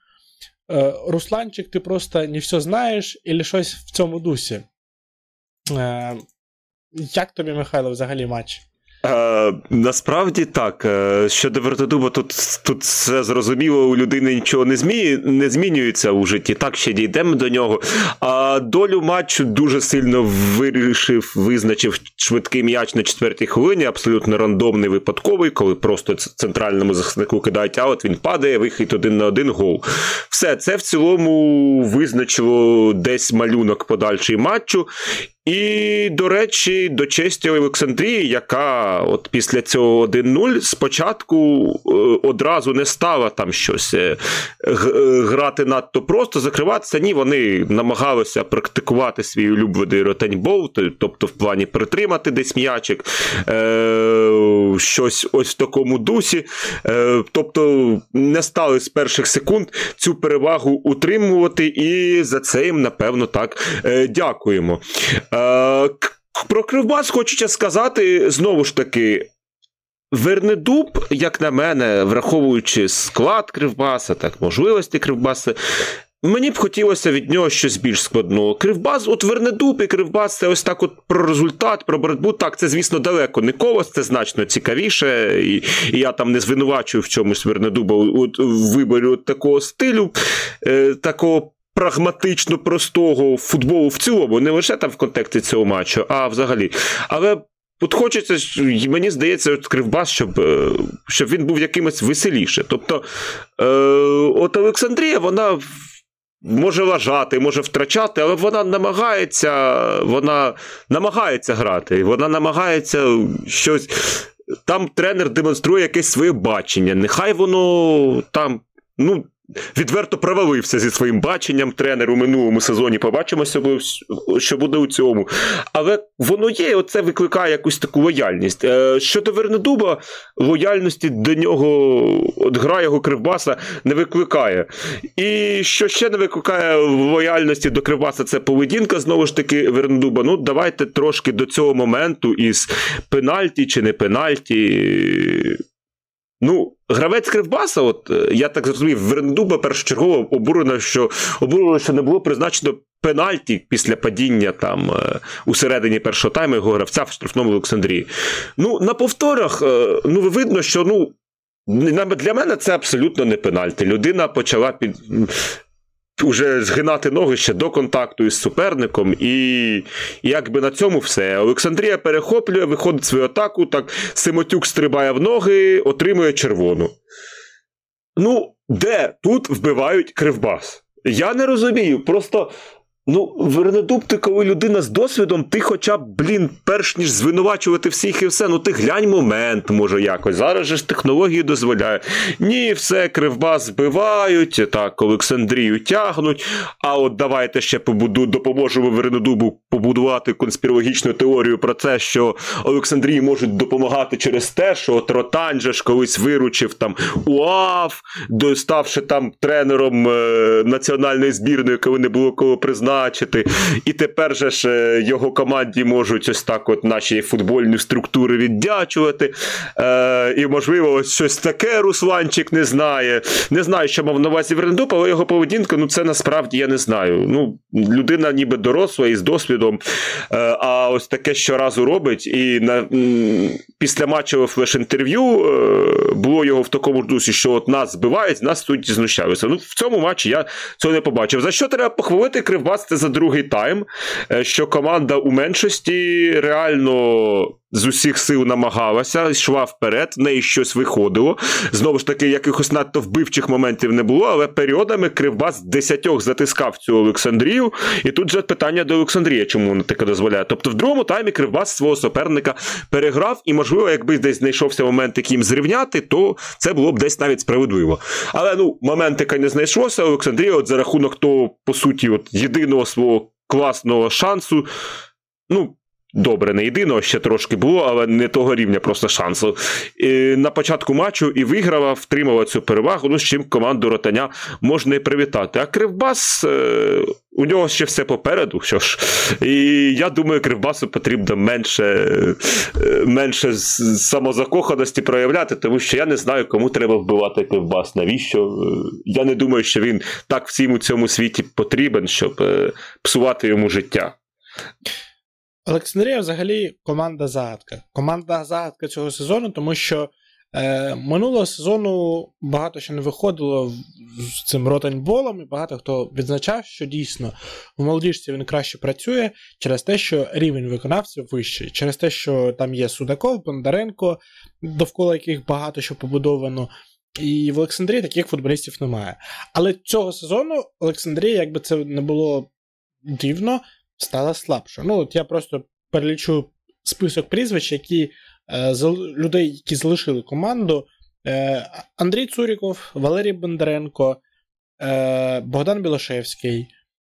Speaker 1: Е, Русланчик, ти просто не все знаєш, і щось в цьому дусі. Е, як тобі, Михайло, взагалі матч?
Speaker 2: Е, Насправді так. Е, щодо Вертодуба, тут тут все зрозуміло, у людини нічого не змі... не змінюється у житті. Так, ще дійдемо до нього. А долю матчу дуже сильно вирішив, визначив швидкий м'яч на четвертій хвилині, абсолютно рандомний випадковий, коли просто центральному захиснику кидають аут, він падає, вихід один на один гол. Все, це в цілому визначило десь малюнок подальший матчу. І, до речі, до честі Олександрії, яка от після цього 1-0 спочатку е, одразу не стала там щось е, грати надто просто, закриватися. Ні, вони намагалися практикувати свій улюблений ротаньбол, тобто в плані притримати десь м'ячик, е, щось ось в такому дусі. Тобто не стали з перших секунд цю перевагу утримувати, і за це їм, напевно, так дякуємо. Е, про Кривбас хочеться сказати знову ж таки. Вернедуб, як на мене, враховуючи склад Кривбаса, так можливості Кривбаса, мені б хотілося від нього щось більш складного. Кривбас, от Вернедуб і Кривбас це ось так от про результат, про боротьбу. Так, це, звісно, далеко не колос, це значно цікавіше. І і я там не звинувачую в чомусь Вернедуба у виборі от такого стилю, е, такого прагматично простого футболу в цілому, не лише там в контексті цього матчу, а взагалі. Але От хочеться, мені здається, от Кривбас, щоб е, щоб він був якимось веселіше. Тобто, е, от Олександрія, вона може лажати, може втрачати, але вона намагається вона намагається грати, вона намагається щось. Там тренер демонструє якесь своє бачення. Нехай воно там, ну, відверто провалився зі своїм баченням тренер у минулому сезоні. Побачимося, що буде у цьому. Але воно є, оце викликає якусь таку лояльність. Е, щодо Вернедуба, лояльності до нього, от гра його Кривбаса не викликає. І що ще не викликає лояльності до Кривбаса, це поведінка, знову ж таки, Вернедуба. Ну, давайте трошки до цього моменту із пенальті чи не пенальті. Ну, гравець Кривбаса, от е, я так зрозумів, Верндуба першочергово обурено, що обурено, що не було призначено пенальті після падіння там е, у середині першого тайму його гравця в штрафному Олександрії. Ну, на повторах, е, ну, видно, що ну. Для мене це абсолютно не пенальті. Людина почала під уже згинати ноги ще до контакту із суперником, і якби на цьому все. Олександрія перехоплює, виходить свою атаку, так Симотюк стрибає в ноги, отримує червону. Ну, де тут вбивають кривбас? Я не розумію. Просто Ну, Вернедуб, ти коли людина з досвідом, ти хоча б, блін, перш ніж звинувачувати всіх і все, ну ти глянь момент, може, якось. Зараз же ж технології дозволяють. Ні, все, кривбас збивають, так, Олександрію тягнуть. А от давайте ще побуду, допоможемо Вернедубу побудувати конспірологічну теорію про це, що Олександрії можуть допомагати через те, що от Ротань же ж колись виручив там УАФ, ставши там тренером е, національної збірної, коли не було кого признати бачити. І тепер же ж е, його команді можуть ось так от наші футбольні структури віддячувати. Е, І, можливо, ось щось таке Русланчик не знає. Не знаю, що мав на увазі Верендуп, але його поведінка, ну це насправді я не знаю. Ну, Людина ніби доросла і з досвідом. Е, а ось таке щоразу робить. І на, після матчевого флеш-інтерв'ю е, було його в такому дусі, що от нас збивають, нас тут знущаються. Ну, В цьому матчі я цього не побачив. За що треба похвалити Кривбас за другий тайм, е, що команда у меншості реально з усіх сил намагалася, йшла вперед, в неї щось виходило. Знову ж таки, якихось надто вбивчих моментів не було, але періодами Кривбас десятьох затискав цю Олександрію. І тут же питання до Олександрії, чому вона таке дозволяє. Тобто, в другому таймі Кривбас свого суперника переграв, і, можливо, якби десь знайшовся момент, яким зрівняти, то це було б десь навіть справедливо. Але ну, моментика не знайшлося. Олександрія, от за рахунок того, по суті, от єдиного свого класного шансу. Ну, добре, не єдиного, ще трошки було, але не того рівня просто шансу. І На початку матчу і виграла, втримала цю перевагу, ну з чим команду ротаня можна і привітати. А Кривбас. Е, у нього ще все попереду. що ж. І я думаю, Кривбасу потрібно менше е, менше самозакоханості проявляти, тому що я не знаю, кому треба вбивати Кривбас. Навіщо? Е, я не думаю, що він так всім у цьому світі потрібен, щоб псувати йому життя.
Speaker 1: Олександрія взагалі команда загадка. Команда загадка цього сезону, тому що е, минулого сезону багато що не виходило з цим ротаньболом, і багато хто відзначав, що дійсно у молодіжці він краще працює через те, що рівень виконавців вищий, через те, що там є Судаков, Бондаренко, довкола яких багато що побудовано. І в Олександрії таких футболістів немає. Але цього сезону Олександрія, якби це не було дивно, стала слабша. Ну, от я просто перелічу список прізвищ, які е, людей, які залишили команду. Е, Андрій Цуріков, Валерій Бондаренко, е, Богдан Білошевський,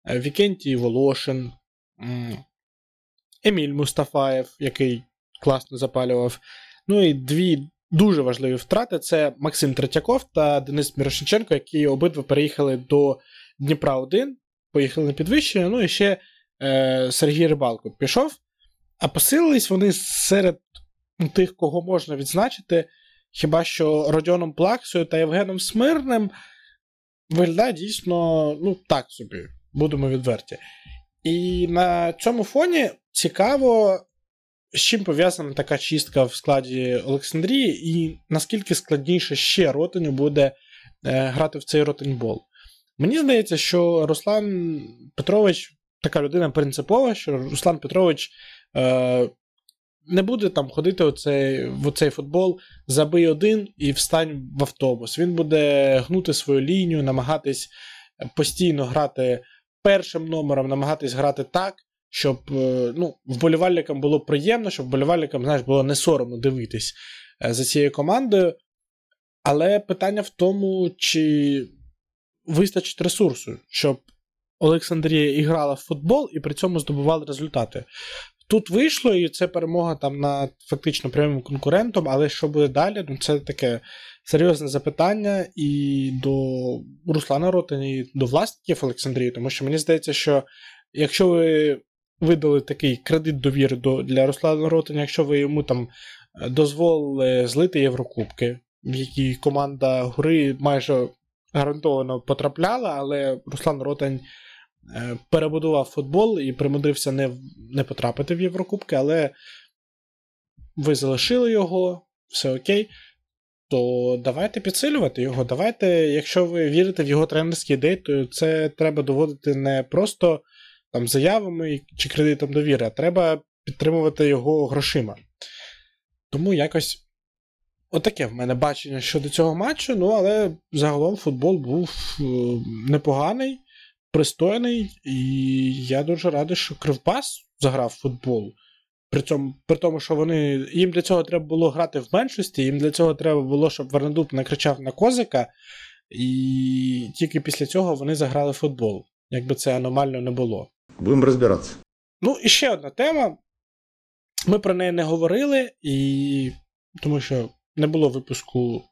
Speaker 1: е, Вікентій Волошин, Еміль Мустафаєв, який класно запалював. Ну і дві дуже важливі втрати: це Максим Третьяков та Денис Мірошниченко, які обидва переїхали до Дніпра 1, поїхали на підвищення. Ну і ще е, Сергій Рибалко пішов, а посилились вони серед тих, кого можна відзначити, хіба що Родіоном Плаксою та Євгеном Смирним виглядає дійсно ну, так собі, будемо відверті. І на цьому фоні цікаво, з чим пов'язана така чистка в складі Олександрії, і наскільки складніше ще Ротеню буде е, грати в цей ротенбол. Мені здається, що Руслан Петрович така людина принципова, що Руслан Петрович е, не буде там ходити оцей, в оцей футбол, забий один і встань в автобус. Він буде гнути свою лінію, намагатись постійно грати першим номером, намагатись грати так, щоб е, ну, вболівальникам було приємно, щоб вболівальникам знаєш, було не соромно дивитись е, за цією командою. Але питання в тому, чи вистачить ресурсу, щоб Олександрія і грала в футбол і при цьому здобувала результати. Тут вийшло, і це перемога там над фактично прямим конкурентом, але що буде далі? Ну, це таке серйозне запитання і до Руслана Ротина, і до власників Олександрії, тому що мені здається, що якщо ви видали такий кредит довіри до, для Руслана Ротина, якщо ви йому там дозволили злити Єврокубки, в які команда гри майже гарантовано потрапляла, але Руслан Ротань Е, перебудував футбол і примудрився не не потрапити в Єврокубки, але ви залишили його, все окей. То давайте підсилювати його. Давайте, якщо ви вірите в його тренерські ідеї, то це треба доводити не просто там заявами чи кредитом довіри, а треба підтримувати його грошима. Тому якось отаке в мене бачення щодо цього матчу. Ну, але загалом футбол був е, непоганий пристойний, і я дуже радий, що Кривбас заграв в футбол. При цьому, при тому, що вони їм для цього треба було грати в меншості, їм для цього треба було, щоб Вернедуб накричав на козика, і тільки після цього вони заграли в футбол. Якби це аномально не було.
Speaker 3: Будемо розбиратися.
Speaker 1: Ну, і ще одна тема. Ми про неї не говорили, і тому що не було випуску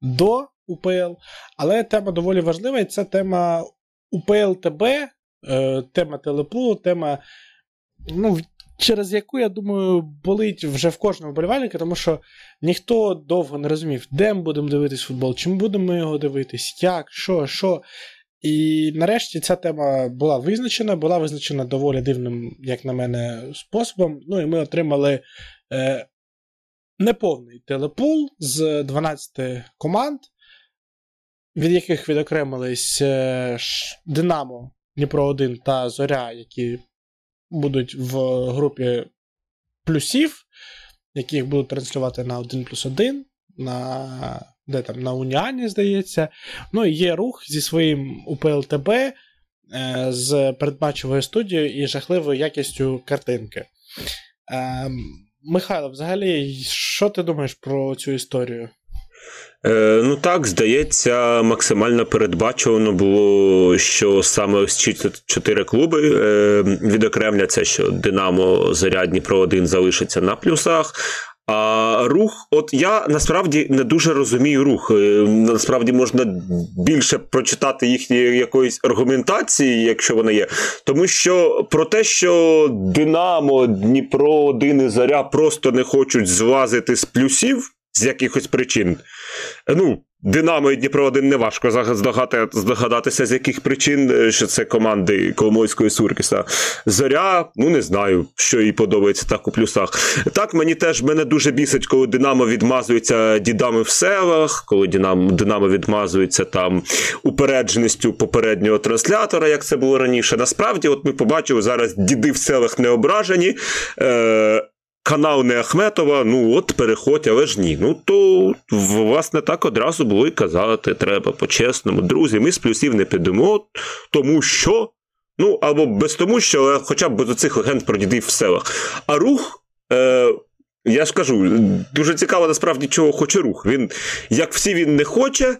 Speaker 1: до УПЛ, але тема доволі важлива, і це тема у ПЛТБ е, тема телепулу, тема, ну, через яку, я думаю, болить вже в кожному вболівальника, тому що ніхто довго не розумів, де ми будемо дивитись футбол, чим будемо його дивитись, як, що, що. І нарешті ця тема була визначена, була визначена доволі дивним, як на мене, способом. Ну і ми отримали е, неповний телепул з 12 команд від яких відокремились е, Динамо, Дніпро 1 та Зоря, які будуть в групі плюсів, яких будуть транслювати на 1 плюс 1, на де там, на Уніані, здається. Ну і є рух зі своїм УПЛТБ е, з передматчевою студією і жахливою якістю картинки. Е, Михайло, взагалі, що ти думаєш про цю історію?
Speaker 2: Е, Ну так, здається, максимально передбачувано було, що саме ось чотири клуби е, відокремляться, що Динамо Зарядні про один залишиться на плюсах. А рух, от я насправді не дуже розумію рух. Е, насправді можна більше прочитати їхні якоїсь аргументації, якщо вона є. Тому що про те, що Динамо, Дніпро, один і Заря просто не хочуть злазити з плюсів з якихось причин. Ну, Динамо і Дніпро один не важко здогадатися, з яких причин, е, що це команди Коломойської Суркіса. Зоря, ну не знаю, що їй подобається так у плюсах. Так, мені теж мене дуже бісить, коли Динамо відмазується дідами в селах, коли Динамо, Динамо відмазується там упередженістю попереднього транслятора, як це було раніше. Насправді, от ми побачили зараз діди в селах не ображені. Е- канал не Ахметова, ну от переходь, але ж ні. Ну то власне так одразу було і казати треба по-чесному. Друзі, ми з плюсів не підемо, тому що. Ну, або без тому, що, хоча б без оцих легенд про дідів в селах. А рух. Е, я ж кажу, дуже цікаво, насправді, чого хоче рух. Він, як всі, він не хоче,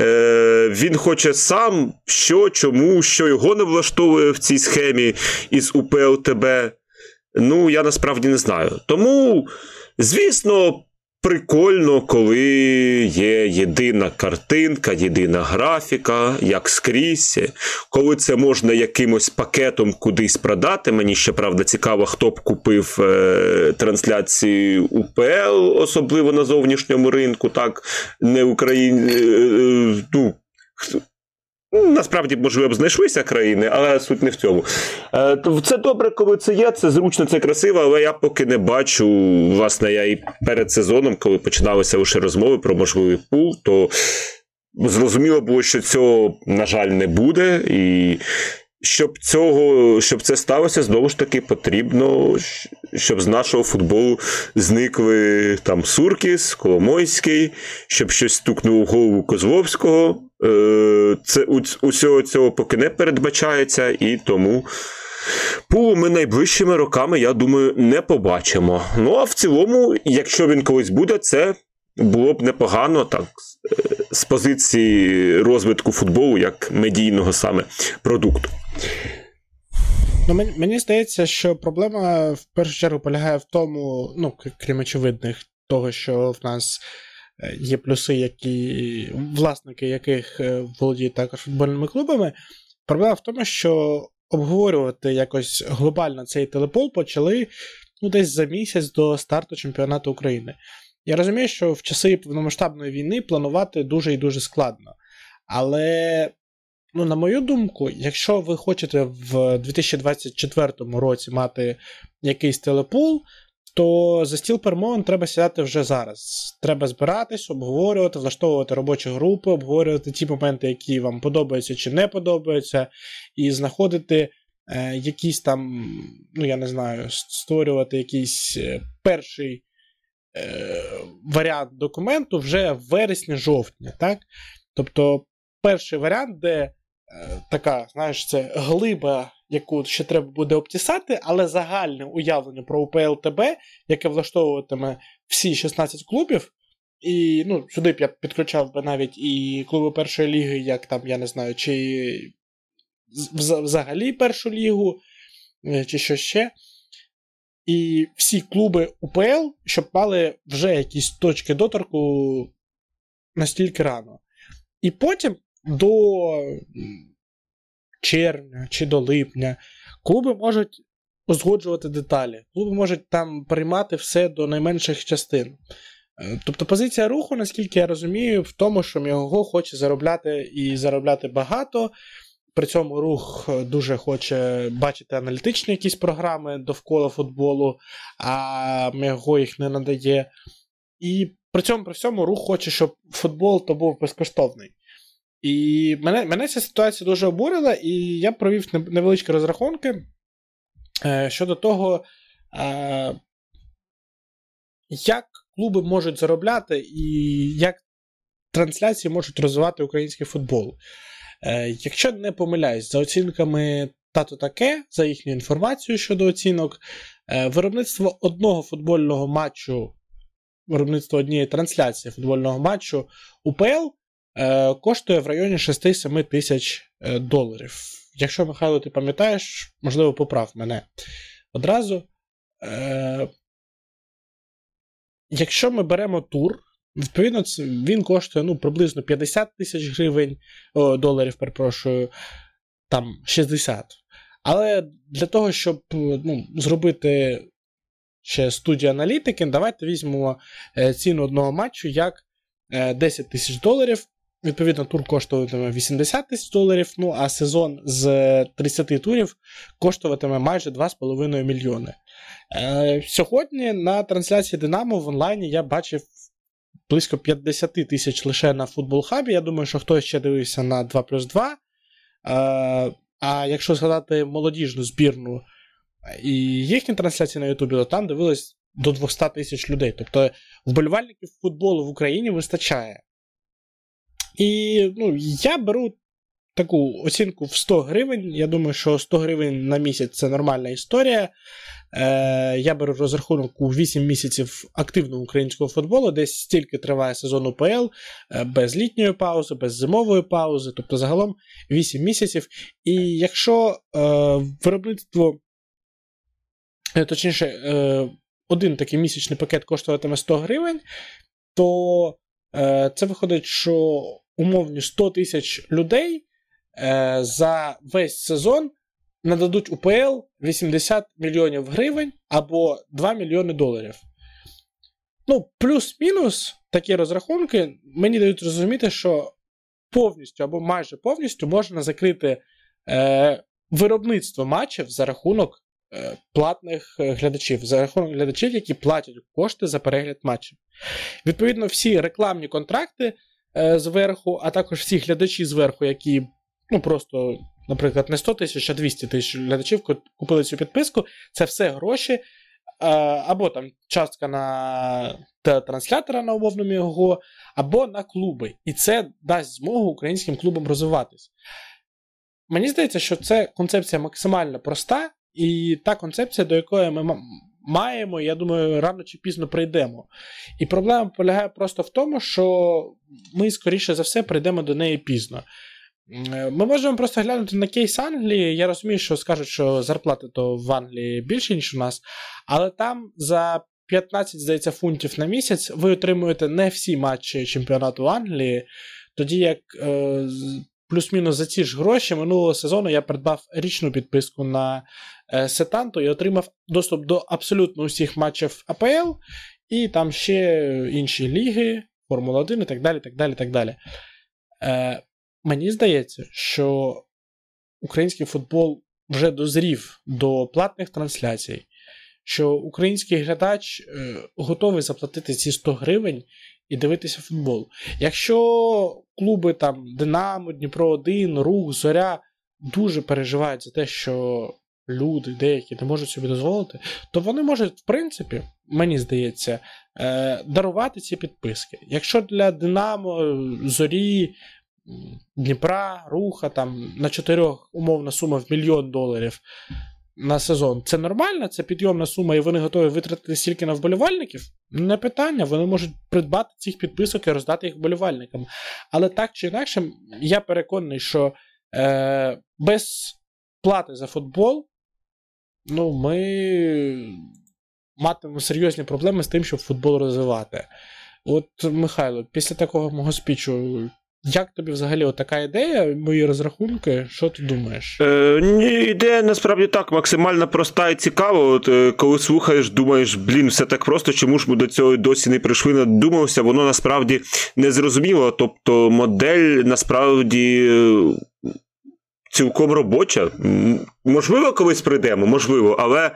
Speaker 2: е, він хоче сам, що, чому, що його не влаштовує в цій схемі із УПЛТБ. Ну, я насправді не знаю. Тому, звісно, прикольно, коли є єдина картинка, єдина графіка, як скрізь, коли це можна якимось пакетом кудись продати. Мені ще правда цікаво, хто б купив е, трансляції УПЛ, особливо на зовнішньому ринку, так, не Україн... Е, е, ну, Ну, насправді, можливо, б знайшлися країни, але суть не в цьому. Е, це добре, коли це є, це зручно, це красиво, але я поки не бачу. Власне, я і перед сезоном, коли починалися лише розмови про можливий пул, то зрозуміло було, що цього, на жаль, не буде. І щоб цього, щоб це сталося, знову ж таки потрібно, щоб з нашого футболу зникли там Суркіс, Коломойський, щоб щось стукнуло в голову Козловського. Е, це усього цього поки не передбачається, і тому. Пулу ми найближчими роками, я думаю, не побачимо. Ну а в цілому, якщо він колись буде, це було б непогано так е, з позиції розвитку футболу як медійного саме продукту.
Speaker 1: Ну, Мені, здається, що проблема в першу чергу полягає в тому, ну, крім очевидних, того, що в нас е, є плюси, які власники яких е, володіють також футбольними клубами. Проблема в тому, що обговорювати якось глобально цей телепол почали ну, десь за місяць до старту чемпіонату України. Я розумію, що в часи повномасштабної війни планувати дуже і дуже складно. Але, ну, на мою думку, якщо ви хочете в 2024 році мати якийсь телепул, то за стіл перемовин треба сідати вже зараз. Треба збиратись, обговорювати, влаштовувати робочі групи, обговорювати ті моменти, які вам подобаються чи не подобаються, і знаходити е, якісь там, ну я не знаю, створювати якийсь е, перший е, варіант документу вже в вересні-жовтні. так? Тобто, перший варіант, де е, така, знаєш, це глиба, яку ще треба буде обтісати, але загальне уявлення про УПЛ-ТБ, яке влаштовуватиме всі 16 клубів. І ну, сюди б я підключав би навіть і клуби першої ліги, як там, я не знаю, чи взагалі першу лігу, е, чи що ще і всі клуби УПЛ, щоб мали вже якісь точки доторку настільки рано. І потім до червня чи до липня клуби можуть узгоджувати деталі. Клуби можуть там приймати все до найменших частин. Е, тобто позиція руху, наскільки я розумію, в тому, що його хоче заробляти і заробляти багато. При цьому рух е, дуже хоче бачити аналітичні якісь програми довкола футболу, а його їх не надає. І при цьому при всьому рух хоче, щоб футбол то був безкоштовний. І мене мене ця ситуація дуже обурила, і я провів невеличкі розрахунки е, щодо того, е, як клуби можуть заробляти і як трансляції можуть розвивати український футбол. Е, якщо не помиляюсь, за оцінками тато таке, за їхню інформацію щодо оцінок, виробництво одного футбольного матчу, виробництво однієї трансляції футбольного матчу УПЛ е, коштує в районі 6-7 тисяч доларів. Якщо, Михайло, ти пам'ятаєш, можливо, поправ мене одразу. Якщо ми беремо тур, Відповідно, він коштує ну, приблизно 50 тисяч гривень о, доларів, перепрошую, там 60. Але для того, щоб ну, зробити ще студію аналітики, давайте візьмемо е, ціну одного матчу як 10 е, тисяч доларів. Відповідно, тур коштуватиме 80 тисяч доларів, ну а сезон з 30 турів коштуватиме майже 2,5 мільйони. Е, Сьогодні на трансляції Динамо в онлайні я бачив близько 50 тисяч лише на футбол-хабі. Я думаю, що хтось ще дивився на 2 плюс 2. А якщо згадати молодіжну збірну і їхні трансляції на Ютубі, то там дивилось до 200 тисяч людей. Тобто вболівальників футболу в Україні вистачає. І ну, я беру таку оцінку в 100 гривень. Я думаю, що 100 гривень на місяць це нормальна історія. Е, Я беру розрахунок у 8 місяців активного українського футболу, десь стільки триває сезон УПЛ, е, без літньої паузи, без зимової паузи, тобто загалом 8 місяців. І якщо е, виробництво, е, точніше, е, один такий місячний пакет коштуватиме 100 гривень, то е, це виходить, що умовні 100 тисяч людей е, за весь сезон нададуть УПЛ 80 мільйонів гривень або 2 мільйони доларів. Ну, плюс-мінус такі розрахунки мені дають зрозуміти, що повністю або майже повністю можна закрити е, виробництво матчів за рахунок е, платних е, глядачів, за рахунок глядачів, які платять кошти за перегляд матчів. Відповідно, всі рекламні контракти зверху, а також всі глядачі зверху, які ну просто наприклад, не 100 тисяч, а 200 тисяч глядачів купили цю підписку. Це все гроші. Або там частка на транслятора на умовному його, або на клуби. І це дасть змогу українським клубам розвиватись. Мені здається, що це концепція максимально проста, і та концепція, до якої ми маємо, я думаю, рано чи пізно прийдемо. І проблема полягає просто в тому, що ми, скоріше за все, прийдемо до неї пізно. Ми можемо просто глянути на кейс Англії. Я розумію, що скажуть, що зарплати то в Англії більше, ніж у нас, але там за 15, здається, фунтів на місяць ви отримуєте не всі матчі чемпіонату Англії, тоді як е, плюс-мінус за ці ж гроші минулого сезону я придбав річну підписку на е, Сетанту і отримав доступ до абсолютно усіх матчів АПЛ, і там ще інші ліги, Формула 1 і так далі. так далі, так далі. Е, Мені здається, що український футбол вже дозрів до платних трансляцій, що український глядач е, готовий заплатити ці 100 гривень і дивитися футбол. Якщо клуби там Динамо, Дніпро 1, Рух, Зоря дуже переживають за те, що люди деякі не можуть собі дозволити, то вони можуть, в принципі, мені здається, е, дарувати ці підписки. Якщо для Динамо, Зорі, Дніпра, Руха там на чотирьох умовна сума в мільйон доларів на сезон. Це нормально, це підйомна сума, і вони готові витратити стільки на вболівальників? Не питання, вони можуть придбати цих підписок і роздати їх вболівальникам. Але так чи інакше, я переконаний, що е, без плати за футбол ну, ми матимемо серйозні проблеми з тим, щоб футбол розвивати. От, Михайло, після такого мого спічу, як тобі взагалі така ідея, мої розрахунки, що ти думаєш?
Speaker 2: Е, Ні, Ідея насправді так максимально проста і цікава. От е, Коли слухаєш, думаєш, блін, все так просто, чому ж ми до цього досі не прийшли, не думався, воно насправді не зрозуміло. Тобто модель насправді. Цілком робоча. Можливо, колись прийдемо, можливо, але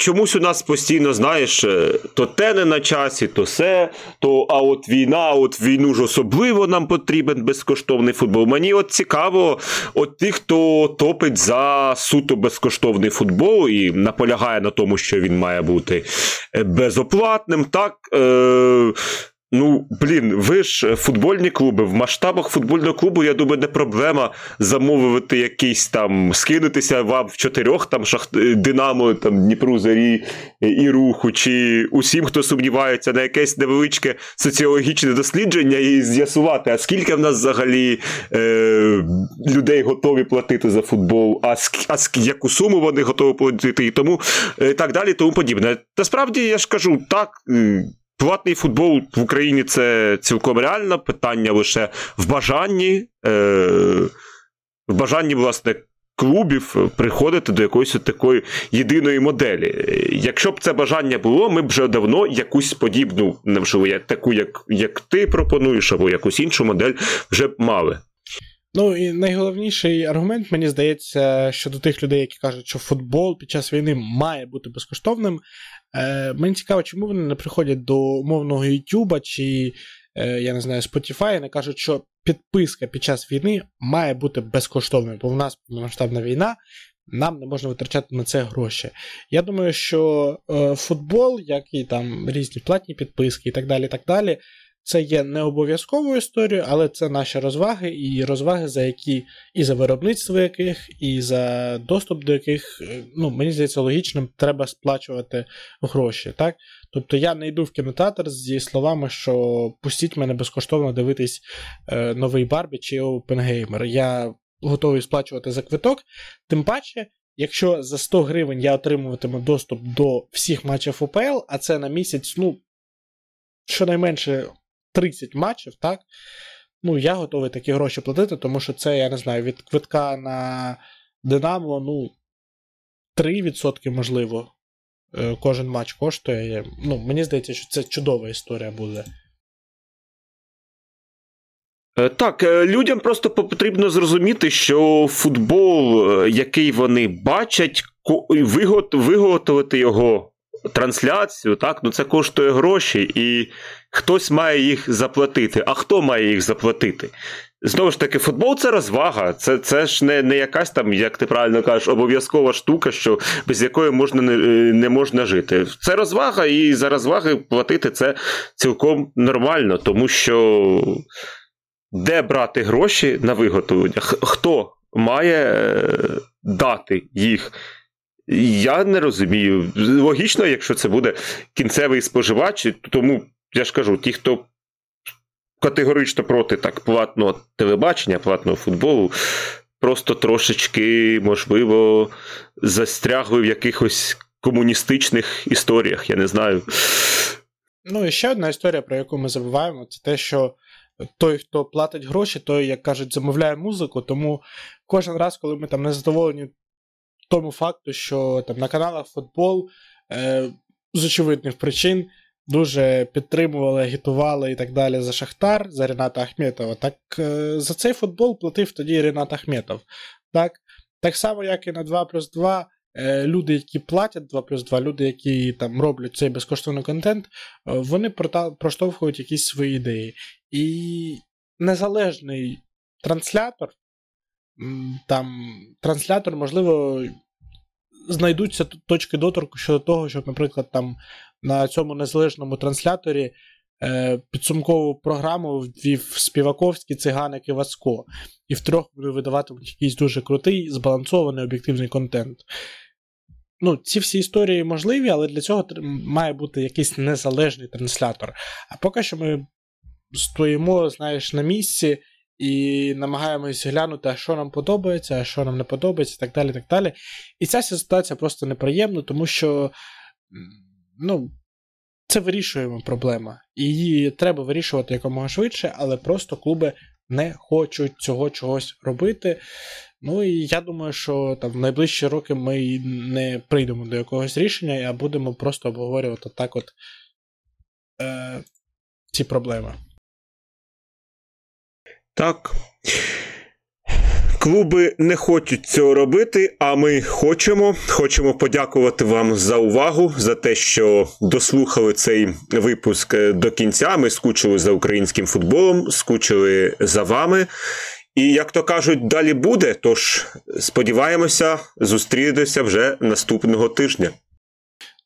Speaker 2: Чомусь у нас постійно, знаєш, е, то те не на часі, то все, то а от війна, от війну ж особливо нам потрібен безкоштовний футбол. Мені от цікаво, от ті, хто топить за суто безкоштовний футбол і наполягає на тому, що він має бути е, безоплатним, так. Е- Ну, блін, ви ж е, футбольні клуби. В масштабах футбольного клубу, я думаю, не проблема замовити якийсь там, скинутися вам в чотирьох там шахт е, Динамо, там Дніпру, Зарі е, і Руху, чи усім, хто сумнівається на якесь невеличке соціологічне дослідження, і з'ясувати, а скільки в нас взагалі е, людей готові платити за футбол, а а яку суму вони готові платити, і тому е, так далі, тому подібне. Насправді я ж кажу, так. Платний футбол в Україні це цілком реально. Питання лише в бажанні, е, в бажанні, власне, клубів приходити до якоїсь такої єдиної моделі. Якщо б це бажання було, ми б вже давно якусь подібну, невжливо, таку, як як ти пропонуєш, або якусь іншу модель вже б мали.
Speaker 1: Ну і найголовніший аргумент, мені здається, щодо тих людей, які кажуть, що футбол під час війни має бути безкоштовним. Е, Мені цікаво, чому вони не приходять до умовного YouTube чи, е, я не знаю, Spotify і не кажуть, що підписка під час війни має бути безкоштовною, бо в нас масштабна війна. Нам не можна витрачати на це гроші. Я думаю, що е, футбол, як і там різні платні підписки і так далі, так далі, це є не обов'язковою історією, але це наші розваги, і розваги, за які і за виробництво яких, і за доступ до яких, е, ну, мені здається, логічним треба сплачувати гроші. так? Тобто я не йду в кінотеатр зі словами, що пустіть мене безкоштовно дивитись е, новий Барбі чи Опенгеймер. Я готовий сплачувати за квиток. Тим паче. Якщо за 100 гривень я отримуватиму доступ до всіх матчів УПЛ, а це на місяць, ну, щонайменше 30 матчів, так? Ну, я готовий такі гроші платити, тому що це, я не знаю, від квитка на Динамо, ну, 3% можливо. Е, кожен матч коштує. Ну, Мені здається, що це чудова історія буде.
Speaker 2: Е, так, е, людям просто потрібно зрозуміти, що футбол, який вони бачать, виготовити його трансляцію, так, ну це коштує гроші, і хтось має їх заплатити. А хто має їх заплатити? Знову ж таки, футбол це розвага. Це це ж не не якась там, як ти правильно кажеш, обов'язкова штука, що без якої можна не, не можна жити. Це розвага, і за розваги платити це цілком нормально, тому що де брати гроші на виготовлення? Хто має е, дати їх? Я не розумію. Логічно, якщо це буде кінцевий споживач, тому я ж кажу, ті, хто категорично проти так платного телебачення, платного футболу, просто трошечки, можливо, застрягли в якихось комуністичних історіях, я не знаю.
Speaker 1: Ну, і ще одна історія, про яку ми забуваємо, це те, що той, хто платить гроші, той, як кажуть, замовляє музику. Тому кожен раз, коли ми там не задоволені тому факту, що там на каналах футбол е, з очевидних причин дуже підтримували, агітували і так далі за Шахтар, за Рената Ахметова. Так е, за цей футбол платив тоді Ренат Ахметов. Так так само, як і на 2 плюс 2. Е, люди, які платять 2 плюс 2, люди, які там роблять цей безкоштовний контент, е, вони проштовхують якісь свої ідеї. І незалежний транслятор, там транслятор, можливо, знайдуться точки доторку щодо того, щоб, наприклад, там на цьому незалежному трансляторі е, підсумкову програму ввів Співаковський, Циганик і Васко. І втрьох вони видаватимуть якийсь дуже крутий, збалансований об'єктивний контент. Ну, Ці всі історії можливі, але для цього має бути якийсь незалежний транслятор. А поки що ми стоїмо, знаєш, на місці і намагаємось глянути, а що нам подобається, а що нам не подобається, і так далі. так далі. І ця ситуація просто неприємна, тому що ну, це вирішуємо проблема. І її треба вирішувати якомога швидше, але просто клуби не хочуть цього чогось робити. Ну і я думаю, що там в найближчі роки ми не прийдемо до якогось рішення, а будемо просто обговорювати так от е, ці проблеми.
Speaker 2: Так. Клуби не хочуть цього робити, а ми хочемо. Хочемо подякувати вам за увагу, за те, що дослухали цей випуск до кінця. Ми скучили за українським футболом, скучили за вами. І, як то кажуть, далі буде. Тож сподіваємося, зустрітися вже наступного тижня.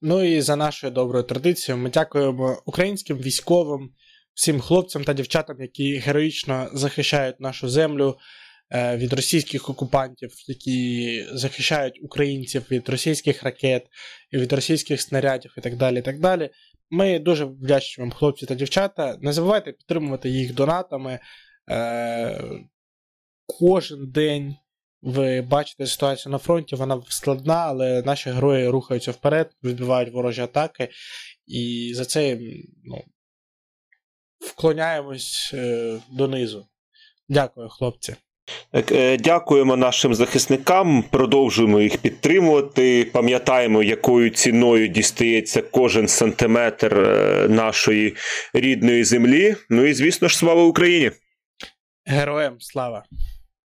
Speaker 1: Ну і за нашою доброю традицією, ми дякуємо українським військовим всім хлопцям та дівчатам, які героїчно захищають нашу землю е, від російських окупантів, які захищають українців від російських ракет, від російських снарядів і так далі. І так далі. Ми дуже вдячні вам, хлопці та дівчата. Не забувайте підтримувати їх донатами. Е, кожен день ви бачите ситуацію на фронті, вона складна, але наші герої рухаються вперед, відбивають ворожі атаки. І за це ну, вклоняємось е, донизу. Дякую, хлопці.
Speaker 2: Е, дякуємо нашим захисникам, продовжуємо їх підтримувати. Пам'ятаємо, якою ціною дістається кожен сантиметр е, нашої рідної землі. Ну і звісно ж, слава Україні!
Speaker 1: Героям слава!